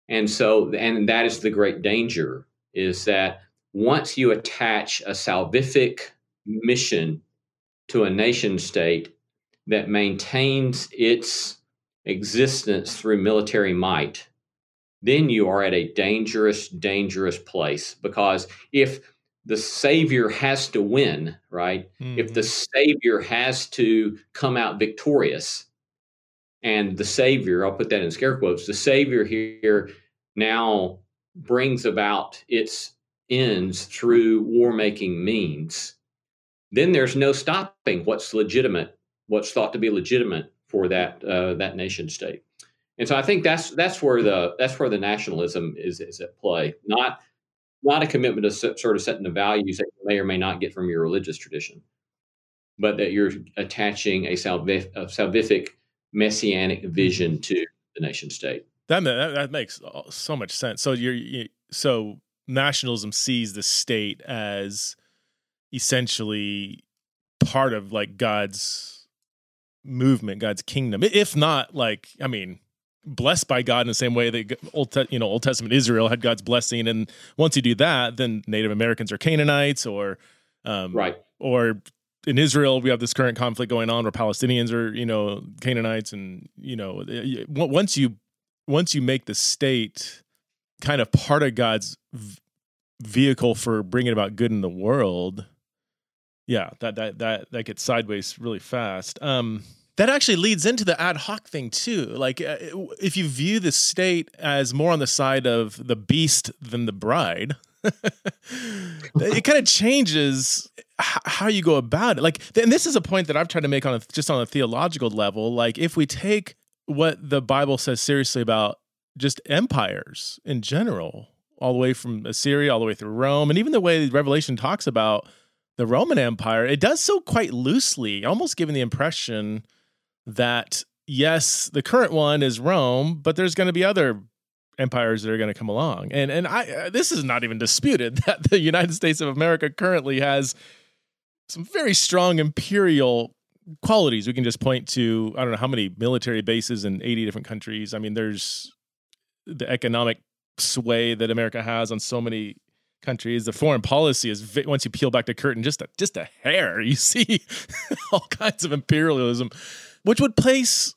Speaker 2: And so, and that is the great danger is that once you attach a salvific mission to a nation state that maintains its existence through military might, then you are at a dangerous, dangerous place. Because if the Savior has to win, right? Mm-hmm. If the mm-hmm. Savior has to come out victorious, and the Savior, I'll put that in scare quotes, the Savior here now brings about its ends through war making means, then there's no stopping what's legitimate, what's thought to be legitimate for that uh, that nation state. And so I think that's that's where the that's where the nationalism is is at play, not not a commitment to sort of setting the values that you may or may not get from your religious tradition, but that you're attaching a, salvific, a salvific messianic vision to the nation state.
Speaker 1: That that, makes so much sense. So you're you, so nationalism sees the state as essentially part of like God's movement, God's kingdom. If not, like I mean, blessed by God in the same way that Old you know Old Testament Israel had God's blessing, and once you do that, then Native Americans are Canaanites, or um,
Speaker 2: right,
Speaker 1: or in Israel we have this current conflict going on where Palestinians are you know Canaanites, and you know once you once you make the state kind of part of God's v- vehicle for bringing about good in the world, yeah, that that that that gets sideways really fast. Um, that actually leads into the ad hoc thing too. Like, uh, if you view the state as more on the side of the beast than the bride, it kind of changes how you go about it. Like, and this is a point that I've tried to make on a, just on a theological level. Like, if we take what the Bible says seriously about just empires in general, all the way from Assyria, all the way through Rome, and even the way Revelation talks about the Roman Empire, it does so quite loosely, almost giving the impression that yes, the current one is Rome, but there's going to be other empires that are going to come along. And and I uh, this is not even disputed that the United States of America currently has some very strong imperial qualities. We can just point to I don't know how many military bases in 80 different countries. I mean, there's the economic sway that America has on so many countries. The foreign policy is once you peel back the curtain just a, just a hair, you see all kinds of imperialism, which would place.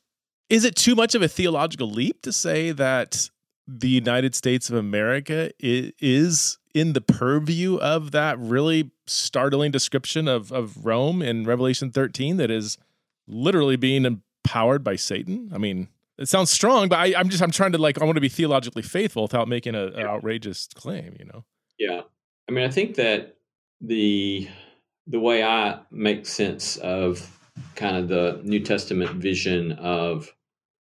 Speaker 1: Is it too much of a theological leap to say that the United States of America is in the purview of that really startling description of of Rome in Revelation 13 that is literally being empowered by Satan? I mean, it sounds strong, but I, am just I'm trying to like I want to be theologically faithful without making an outrageous claim, you know.
Speaker 2: Yeah, I mean, I think that the the way I make sense of kind of the New Testament vision of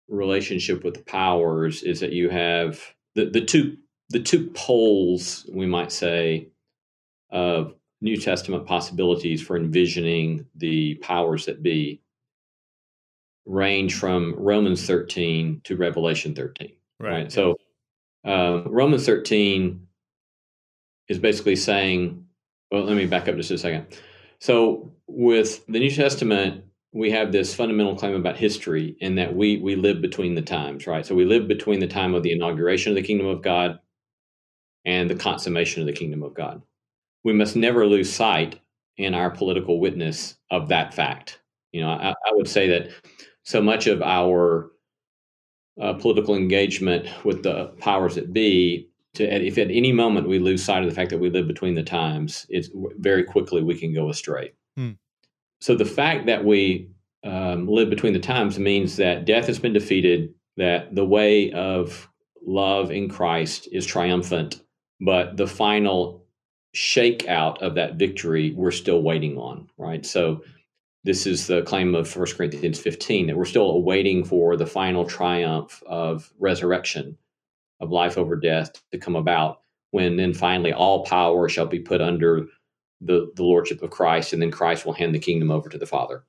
Speaker 2: relationship with the powers is that you have the the two the two poles we might say of New Testament possibilities for envisioning the powers that be range from Romans 13 to Revelation 13. Right. right? So uh, Romans 13 is basically saying, well, let me back up just a second. So with the New Testament, we have this fundamental claim about history and that we we live between the times, right? So we live between the time of the inauguration of the kingdom of God and the consummation of the kingdom of God. We must never lose sight in our political witness of that fact. You know, I, I would say that so much of our uh, political engagement with the powers that be, to if at any moment we lose sight of the fact that we live between the times, it's very quickly we can go astray. Hmm. So the fact that we um, live between the times means that death has been defeated, that the way of love in Christ is triumphant, but the final shakeout of that victory we're still waiting on, right? So this is the claim of 1 Corinthians 15 that we're still awaiting for the final triumph of resurrection, of life over death to come about, when then finally all power shall be put under the, the lordship of Christ, and then Christ will hand the kingdom over to the Father.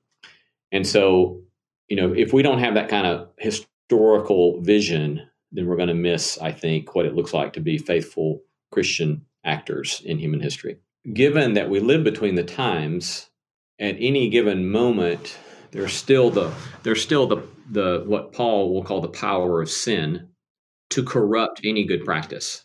Speaker 2: And so, you know, if we don't have that kind of historical vision, then we're going to miss, I think, what it looks like to be faithful Christian actors in human history. Given that we live between the times, at any given moment, there's still the there's still the the what Paul will call the power of sin to corrupt any good practice.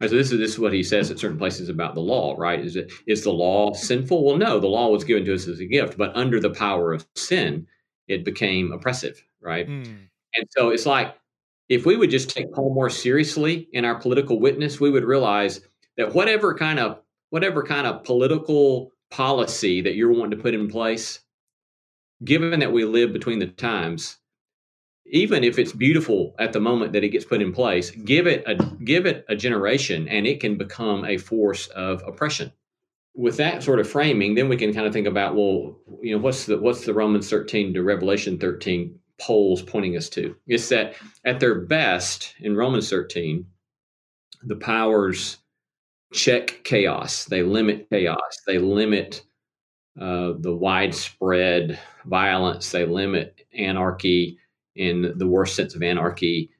Speaker 2: Right, so this is this is what he says at certain places about the law, right? Is it is the law sinful? Well, no, the law was given to us as a gift, but under the power of sin, it became oppressive, right? Mm. And so it's like if we would just take Paul more seriously in our political witness, we would realize that whatever kind of whatever kind of political policy that you're wanting to put in place, given that we live between the times, even if it's beautiful at the moment that it gets put in place, give it a give it a generation and it can become a force of oppression. With that sort of framing, then we can kind of think about, well, you know, what's the what's the Romans 13 to Revelation 13 poles pointing us to? It's that at their best in Romans 13, the powers check chaos. They limit chaos. They limit uh, the widespread violence. They limit anarchy in the worst sense of anarchy.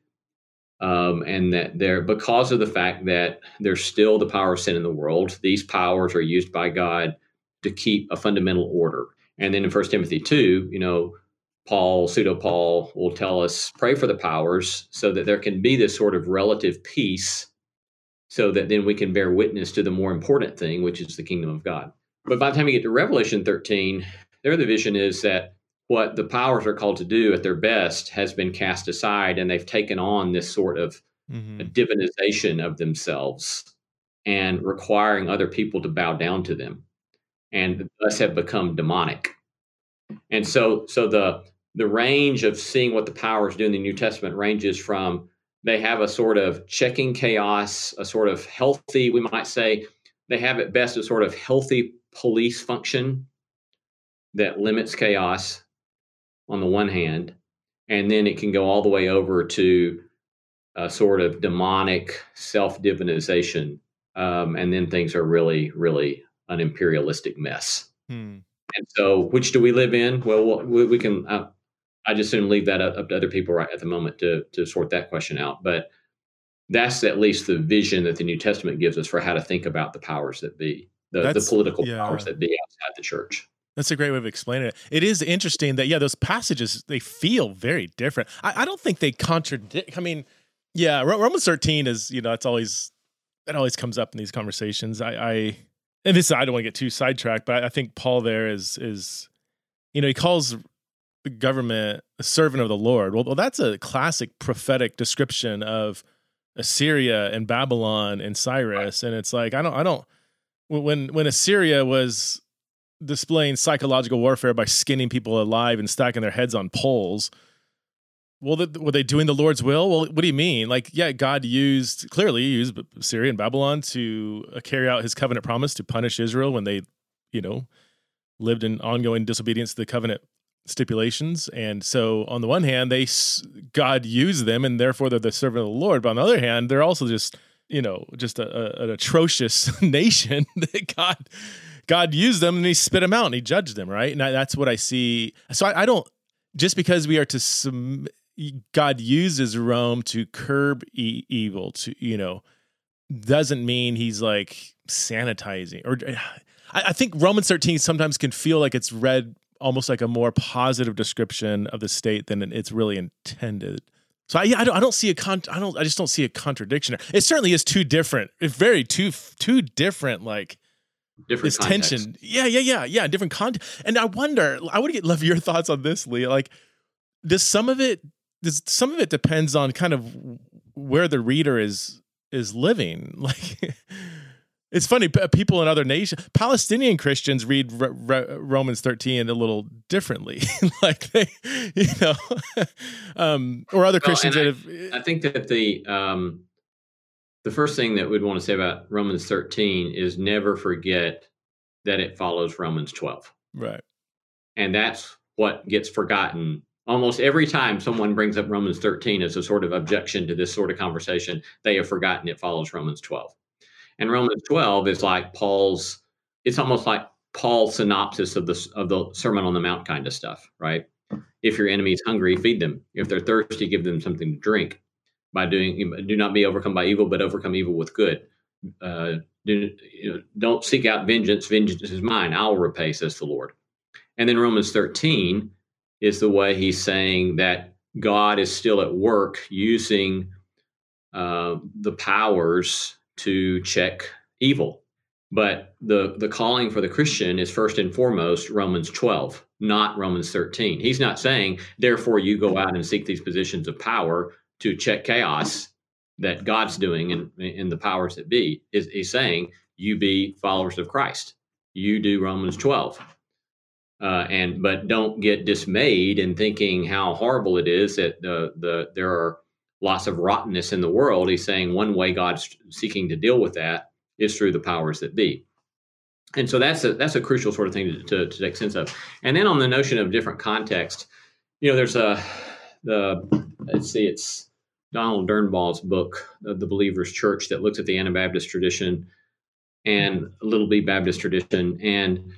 Speaker 2: Um, and that they're because of the fact that there's still the power of sin in the world, these powers are used by God to keep a fundamental order. And then in First Timothy 2, you know, Paul, pseudo Paul, will tell us pray for the powers so that there can be this sort of relative peace so that then we can bear witness to the more important thing, which is the kingdom of God. But by the time we get to Revelation 13, there the vision is that what the powers are called to do at their best has been cast aside and they've taken on this sort of mm-hmm. divinization of themselves and requiring other people to bow down to them and thus have become demonic and so so the the range of seeing what the powers do in the new testament ranges from they have a sort of checking chaos, a sort of healthy, we might say, they have at best a sort of healthy police function that limits chaos on the one hand. And then it can go all the way over to a sort of demonic self divinization. Um, and then things are really, really an imperialistic mess. Hmm. And so, which do we live in? Well, we, we can. Uh, I just soon leave that up, up, to other people right at the moment to to sort that question out. But that's at least the vision that the New Testament gives us for how to think about the powers that be, the, the political yeah. powers that be outside the church.
Speaker 1: That's a great way of explaining it. It is interesting that yeah, those passages they feel very different. I, I don't think they contradict. I mean, yeah, Romans thirteen is you know it's always that always comes up in these conversations. I, I and this I don't want to get too sidetracked, but I think Paul there is is you know he calls the government a servant of the Lord. Well, well, that's a classic prophetic description of Assyria and Babylon and Cyrus. And it's like I don't I don't when when Assyria was displaying psychological warfare by skinning people alive and stacking their heads on poles. Well, the, were they doing the Lord's will? Well, what do you mean? Like, yeah, God used clearly used Assyria and Babylon to uh, carry out His covenant promise to punish Israel when they, you know, lived in ongoing disobedience to the covenant stipulations. And so, on the one hand, they God used them, and therefore they're the servant of the Lord. But on the other hand, they're also just you know just a, a, an atrocious nation that God God used them and He spit them out and He judged them. Right, and that's what I see. So I, I don't just because we are to sum, God uses Rome to curb e- evil to you know doesn't mean He's like sanitizing or. I, I think Romans 13 sometimes can feel like it's read almost like a more positive description of the state than it's really intended. So I, I don't, I don't see a con, I don't, I just don't see a contradiction. It certainly is two different, it's very two, two different like
Speaker 2: different
Speaker 1: this context. tension. Yeah, yeah, yeah, yeah. Different content. And I wonder, I would get love your thoughts on this, Lee. Like, does some of it does some of it depends on kind of where the reader is is living. Like it's funny people in other nations, Palestinian Christians read Romans 13 a little differently. like they, you know, um, or other Christians
Speaker 2: well,
Speaker 1: that
Speaker 2: have I think that the um, the first thing that we'd want to say about Romans 13 is never forget that it follows Romans 12.
Speaker 1: Right.
Speaker 2: And that's what gets forgotten almost every time someone brings up Romans 13 as a sort of objection to this sort of conversation, they have forgotten it follows Romans 12. And Romans 12 is like Paul's, it's almost like Paul's synopsis of the, of the Sermon on the Mount kind of stuff, right? If your enemy is hungry, feed them. If they're thirsty, give them something to drink. By doing, do not be overcome by evil, but overcome evil with good. Uh, do, you know, don't seek out vengeance. Vengeance is mine. I'll repay, says the Lord. And then Romans 13 is the way he's saying that God is still at work using uh, the powers to check evil. But the, the calling for the Christian is first and foremost Romans 12, not Romans 13. He's not saying, therefore, you go out and seek these positions of power to check chaos that God's doing in, in the powers that be. Is he's saying, you be followers of Christ. You do Romans 12 uh, and but don't get dismayed in thinking how horrible it is that the the there are lots of rottenness in the world. He's saying one way God's seeking to deal with that is through the powers that be. And so that's a that's a crucial sort of thing to, to, to take sense of. And then on the notion of different context, you know, there's a the let's see, it's Donald Durnbaugh's book, The Believer's Church, that looks at the Anabaptist tradition and Little B Baptist tradition. And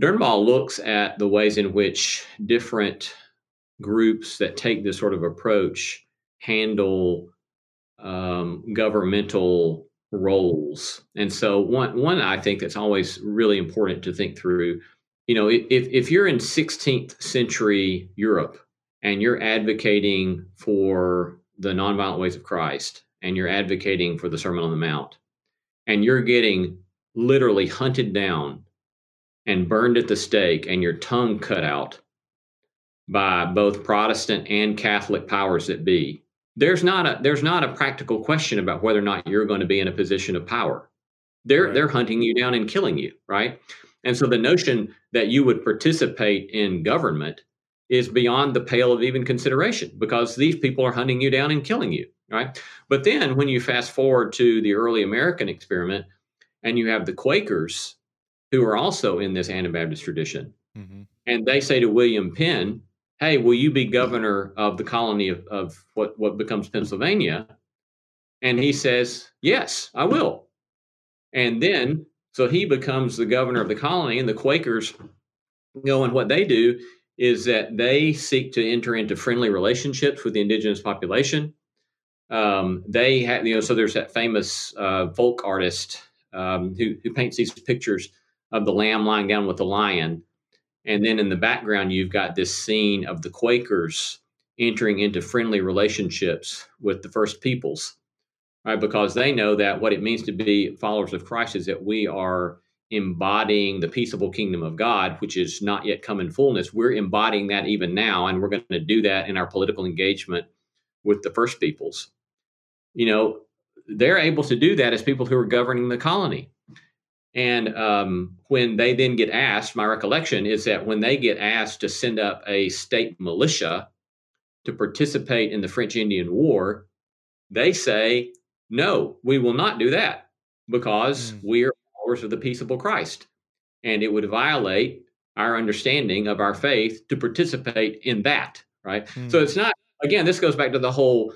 Speaker 2: Durnbaugh looks at the ways in which different groups that take this sort of approach handle um, governmental roles. And so one one I think that's always really important to think through, you know, if if you're in 16th century Europe and you're advocating for the nonviolent ways of Christ and you're advocating for the Sermon on the Mount and you're getting literally hunted down and burned at the stake and your tongue cut out by both Protestant and Catholic powers that be, there's not a there's not a practical question about whether or not you're going to be in a position of power. They're right. they're hunting you down and killing you, right? And so the notion that you would participate in government is beyond the pale of even consideration because these people are hunting you down and killing you, right? But then when you fast forward to the early American experiment and you have the Quakers who are also in this Anabaptist tradition. Mm-hmm. And they say to William Penn, Hey, will you be governor of the colony of, of what, what becomes Pennsylvania? And he says, Yes, I will. And then, so he becomes the governor of the colony, and the Quakers go and what they do is that they seek to enter into friendly relationships with the indigenous population. Um, they have, you know, so there's that famous uh, folk artist um, who, who paints these pictures of the lamb lying down with the lion. And then in the background, you've got this scene of the Quakers entering into friendly relationships with the first peoples, right? Because they know that what it means to be followers of Christ is that we are embodying the peaceable kingdom of God, which is not yet come in fullness. We're embodying that even now, and we're going to do that in our political engagement with the first peoples. You know, they're able to do that as people who are governing the colony. And um, when they then get asked, my recollection is that when they get asked to send up a state militia to participate in the French Indian War, they say, no, we will not do that because mm. we are followers of the peaceable Christ. And it would violate our understanding of our faith to participate in that, right? Mm. So it's not, again, this goes back to the whole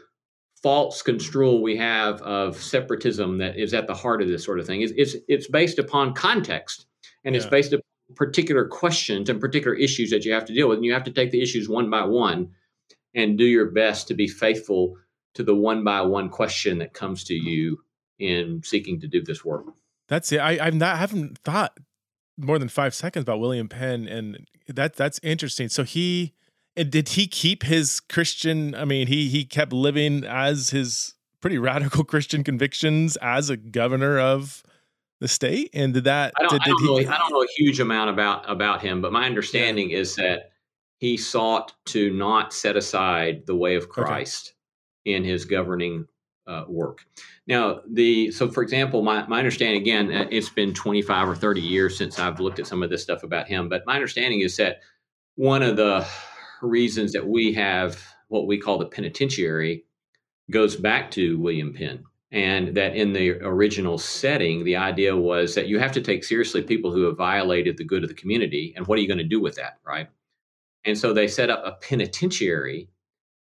Speaker 2: false construal we have of separatism that is at the heart of this sort of thing. It's it's, it's based upon context and yeah. it's based upon particular questions and particular issues that you have to deal with. And you have to take the issues one by one and do your best to be faithful to the one by one question that comes to you in seeking to do this work.
Speaker 1: That's it. I, I've not I haven't thought more than five seconds about William Penn, and that that's interesting. So he and did he keep his Christian? I mean, he he kept living as his pretty radical Christian convictions as a governor of the state? And did that?
Speaker 2: I don't,
Speaker 1: did,
Speaker 2: I don't,
Speaker 1: did
Speaker 2: know, I don't know a huge amount about about him, but my understanding is that he sought to not set aside the way of Christ okay. in his governing uh, work. Now, the so for example, my my understanding again, uh, it's been 25 or 30 years since I've looked at some of this stuff about him, but my understanding is that one of the reasons that we have what we call the penitentiary goes back to William Penn. And that in the original setting, the idea was that you have to take seriously people who have violated the good of the community. And what are you going to do with that, right? And so they set up a penitentiary.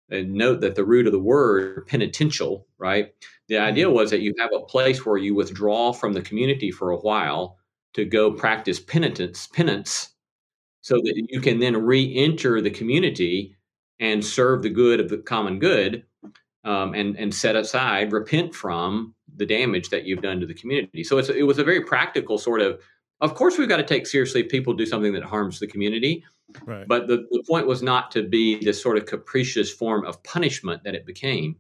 Speaker 2: And note that the root of the word penitential, right? The idea mm-hmm. was that you have a place where you withdraw from the community for a while to go practice penitence, penance, so that you can then re-enter the community and serve the good of the common good um, and and set aside, repent from the damage that you've done to the community. So it was a very practical sort of. Of course, we've got to take seriously if people do something that harms the community. Right. But the, the point was not to be this sort of capricious form of punishment that it became,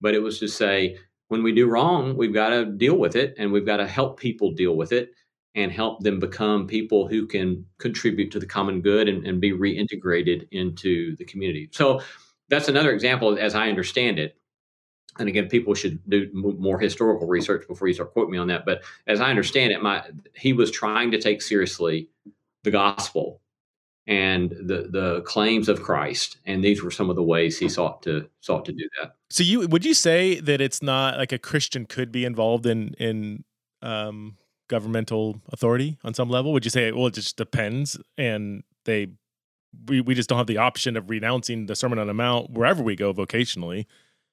Speaker 2: but it was to say when we do wrong, we've got to deal with it and we've got to help people deal with it and help them become people who can contribute to the common good and, and be reintegrated into the community. So that's another example, as I understand it. And again, people should do more historical research before you start quoting me on that. But as I understand it, my he was trying to take seriously the gospel and the the claims of Christ, and these were some of the ways he sought to sought to do that.
Speaker 1: So, you would you say that it's not like a Christian could be involved in in um, governmental authority on some level? Would you say, well, it just depends, and they we we just don't have the option of renouncing the Sermon on the Mount wherever we go vocationally.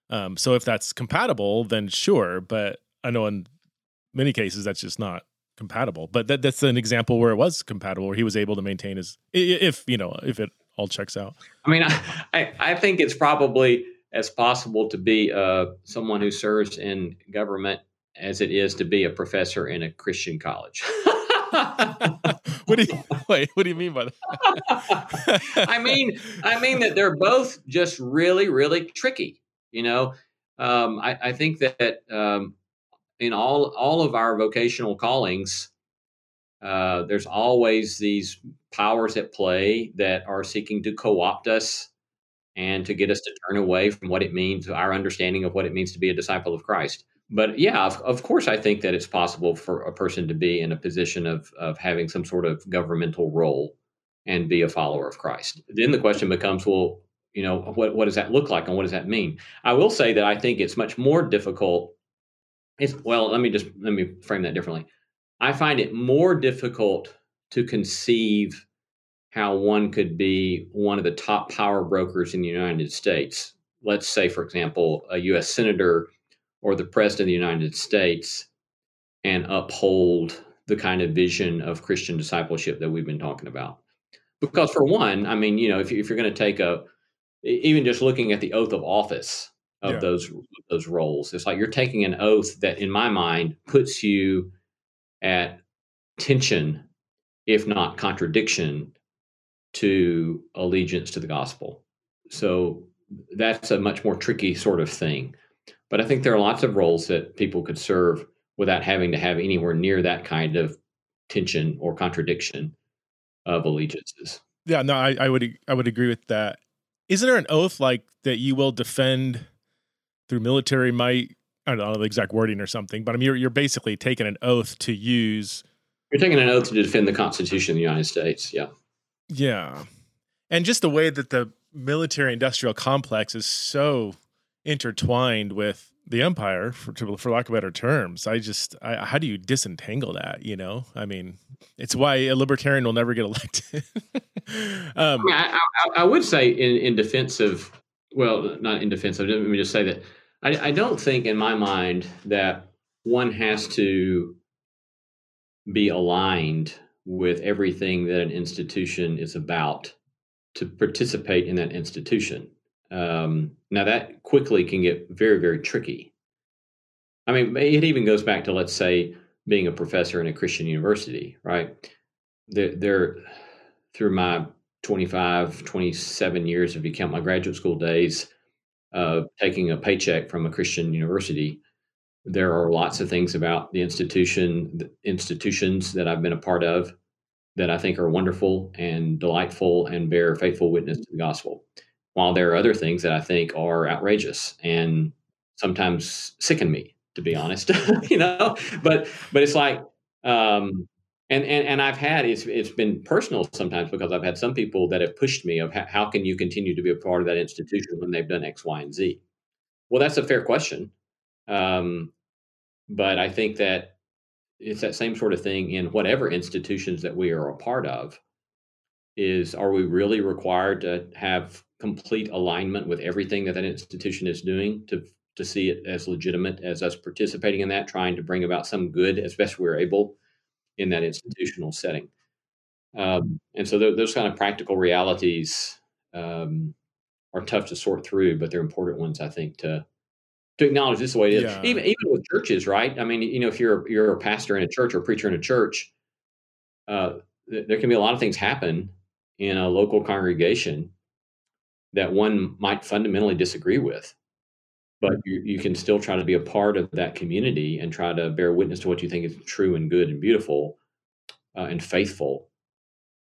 Speaker 1: Um, so if that's compatible, then sure. But I know in many cases that's just not compatible. But that that's an example where it was compatible, where he was able to maintain his if you know if it all checks out.
Speaker 2: I mean, I I think it's probably as possible to be uh, someone who serves in government as it is to be a professor in a Christian college.
Speaker 1: what do you wait? What do you mean by that?
Speaker 2: I mean, I mean that they're both just really, really tricky. You know, um, I, I, think that um, in all all of our vocational callings, uh, there's always these powers at play that are seeking to co-opt us and to get us to turn away from what it means, our understanding of what it means to be a disciple of Christ but yeah, of, of, course, I think that it's possible for a person to be in a position of of having some sort of governmental role and be a follower of Christ. Then the question becomes, well, you know, what what does that look like, and what does that mean? I will say that I think it's much more difficult. It's well, let me just let me frame that differently. I find it more difficult to conceive how one could be one of the top power brokers in the United States. Let's say, for example, a U.S. senator or the president of the United States and uphold the kind of vision of Christian discipleship that we've been talking about. Because for one, I mean, you know, if, if you're going to take a, even just looking at the oath of office of yeah. those those roles, it's like you're taking an oath that, in my mind, puts you at tension, if not contradiction, to allegiance to the gospel. So that's a much more tricky sort of thing. But I think there are lots of roles that people could serve without having to have anywhere near that kind of tension or contradiction of allegiances.
Speaker 1: Yeah, no, I, I would I would agree with that. Isn't there an oath like that you will defend through military might? I don't know the exact wording or something, but I mean you're you're basically taking an oath to use.
Speaker 2: You're taking an oath to defend the Constitution of the United States. Yeah.
Speaker 1: Yeah, and just the way that the military industrial complex is so intertwined with the empire for, for lack of better terms i just I, how do you disentangle that you know i mean it's why a libertarian will never get elected
Speaker 2: um, I, I, I, would say in, in defense of well not in defense of let me just say that I, I don't think in my mind that one has to be aligned with everything that an institution is about to participate in that institution um, now that quickly can get very, very tricky. I mean, it even goes back to let's say being a professor in a Christian university, right? There, there through my 25, 27 years, if you count my graduate school days, uh, taking a paycheck from a Christian university, there are lots of things about the institution, the institutions that I've been a part of that I think are wonderful and delightful and bear faithful witness to the gospel. While there are other things that I think are outrageous and sometimes sicken me, to be honest, you know. But but it's like, um, and and and I've had it's it's been personal sometimes because I've had some people that have pushed me of how, can you continue to be a part of that institution when they've done X, Y, and Z. Well, that's a fair question, um, but I think that it's that same sort of thing in whatever institutions that we are a part of is are we really required to have complete alignment with everything that that institution is doing to to see it as legitimate as us participating in that trying to bring about some good as best we're able in that institutional setting um, and so th- those kind of practical realities um, are tough to sort through but they're important ones i think to to acknowledge this the way it is. Yeah. Even even with churches, right? I mean, you know, if you're you're a pastor in a church or a preacher in a church, uh, th- there can be a lot of things happen in a local congregation that one might fundamentally disagree with, but you, you can still try to be a part of that community and try to bear witness to what you think is true and good and beautiful uh, and faithful.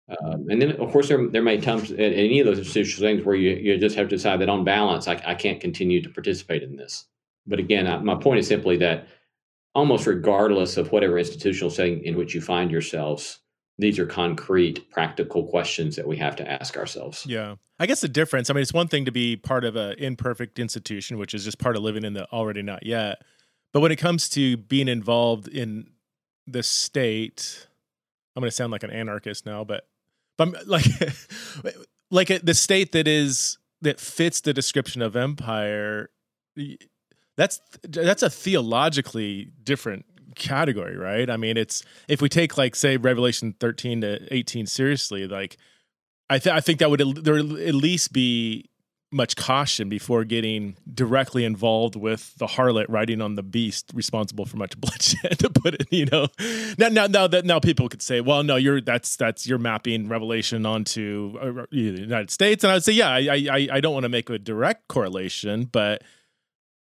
Speaker 2: Um, and then, of course, there, there may times in any of those institutional things where you, you just have to decide that on balance, I, I can't continue to participate in this but again, I, my point is simply that almost regardless of whatever institutional setting in which you find yourselves, these are concrete, practical questions that we have to ask ourselves.
Speaker 1: Yeah. I guess the difference, I mean, it's one thing to be part of an imperfect institution, which is just part of living in the already not yet. But when it comes to being involved in the state, I'm going to sound like an anarchist now, but, but like, like the state that is, that fits the description of empire that's that's a theologically different category, right? I mean, it's if we take like say Revelation 13 to 18 seriously, like I th- I think that would there at least be much caution before getting directly involved with the harlot riding on the beast responsible for much bloodshed to put it you know now now now that now people could say well no you're that's that's you're mapping revelation onto uh, the united states and i would say yeah i i i don't want to make a direct correlation but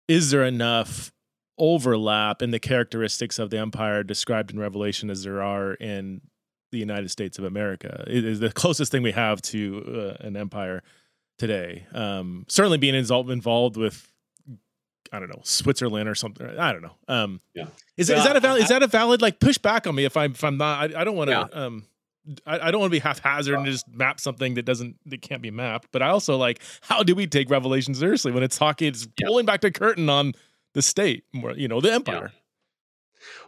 Speaker 1: is there enough overlap in the characteristics of the empire described in Revelation as there are in the United States of America? It is the closest thing we have to uh, an empire today. Um, certainly being involved with I don't know Switzerland or something. I don't know. Um, yeah. Is, is that a valid? Is that a valid like push back on me if I'm if I'm not? I, I don't want to. Yeah. Um, I, I, don't want to be haphazard and just map something that doesn't that can't be mapped. But I also like how do we take Revelation seriously when it's talking, it's yeah. pulling back the curtain on the state, you know, the empire. Yeah.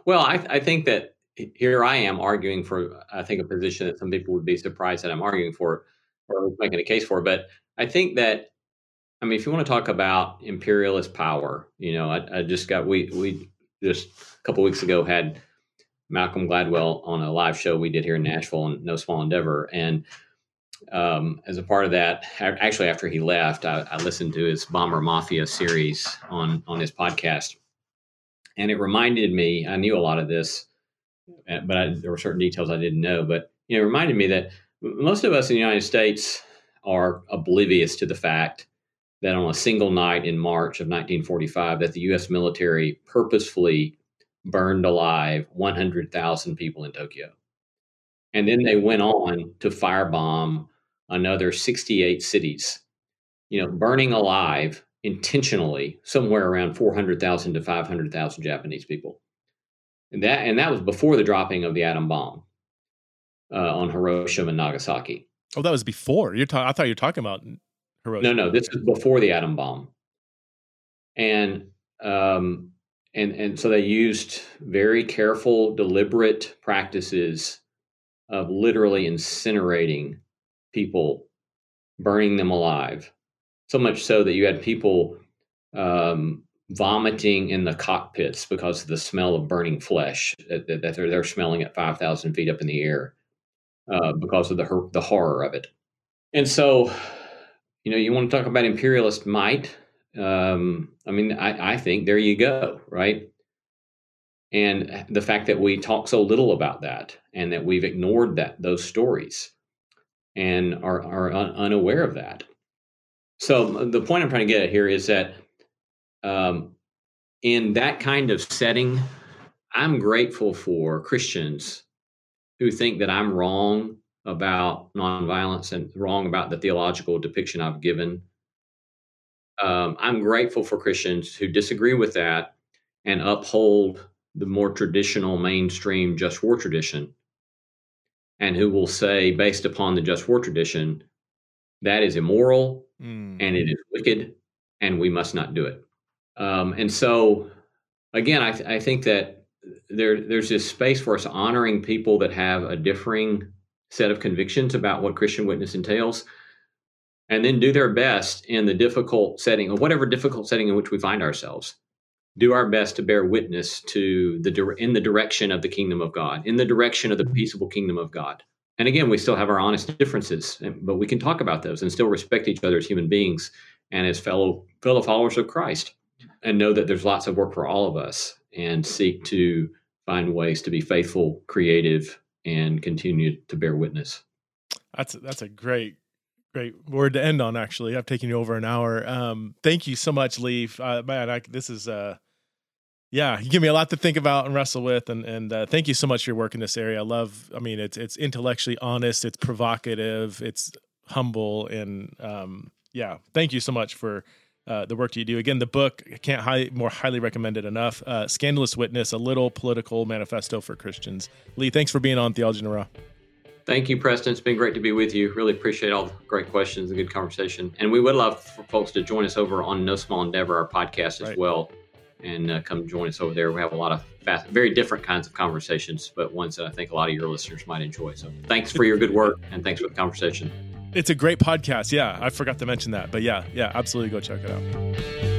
Speaker 2: Well, I, I think that here I am arguing for I think a position that some people would be surprised that I'm arguing for or making a case for. But I think that I mean, if you want to talk about imperialist power, you know, I, I just got we we just a couple weeks ago had Malcolm Gladwell on a live show we did here in Nashville on No Small Endeavor. And um, as a part of that, actually after he left, I, I, listened to his Bomber Mafia series on on his podcast, and it reminded me. I knew a lot of this, uh, but I, there were certain details I didn't know. But you know, it reminded me that most of us in the United States are oblivious to the fact that on a single night in March of 1945, that the U.S. military purposefully burned alive 100,000 people in Tokyo. And then they went on to firebomb another 68 cities, you know, burning alive intentionally somewhere around 400,000 to 500,000 Japanese people. And that, and that was before the dropping of the atom bomb uh, on Hiroshima and Nagasaki.
Speaker 1: Oh, that was before. You're ta- I thought you were talking about Hiroshima.
Speaker 2: No, no, this is before the atom bomb. And um, and and so they used very careful deliberate practices of literally incinerating people burning them alive. So much so that you had people um, vomiting in the cockpits because of the smell of burning flesh that, that they're, they're smelling at 5000 feet up in the air uh, because of the, the horror of it. And so you know you want to talk about imperialist might? Um, I mean, I, I think there you go, right? And the fact that we talk so little about that and that we've ignored that those stories and are, are un- unaware of that. So the point I'm trying to get at here is that um, in that kind of setting, I'm grateful for Christians who think that I'm wrong about nonviolence and wrong about the theological depiction I've given. Um, I'm grateful for Christians who disagree with that and uphold the more traditional mainstream just war tradition, and who will say, based upon the just war tradition, that is immoral mm. and it is wicked, and we must not do it. Um, and so, again, I, th- I think that there there's this space for us honoring people that have a differing set of convictions about what Christian witness entails, and then do their best in the difficult setting or whatever difficult setting in which we find ourselves. Do our best to bear witness to the in the direction of the kingdom of God, in the direction of the peaceable kingdom of God. And again, we still have our honest differences, but we can talk about those and still respect each other as human beings and as fellow fellow followers of Christ, and know that there's lots of work for all of us, and seek to find ways to be faithful, creative, and continue to bear witness.
Speaker 1: That's that's a great great word to end on. Actually, I've taken you over an hour. Um, thank you so much, Lee. Uh, man, I, this is uh, yeah, you give me a lot to think about and wrestle with, and and uh, thank you so much for your work in this area. I love. I mean, it's it's intellectually honest, it's provocative, it's humble, and um, yeah, thank you so much for uh, the work that you do. Again, the book I can't high, more highly recommend it enough. Uh, Scandalous Witness: A Little Political Manifesto for Christians. Lee, thanks for being on Theology in the Raw.
Speaker 2: Thank you, Preston. It's been great to be with you. Really appreciate all the great questions and good conversation. And we would love for folks to join us over on No Small Endeavor, our podcast as right. well, and uh, come join us over there. We have a lot of fast, very different kinds of conversations, but ones that I think a lot of your listeners might enjoy. So thanks for your good work and thanks for the conversation.
Speaker 1: It's a great podcast. Yeah, I forgot to mention that. But yeah, yeah, absolutely go check it out.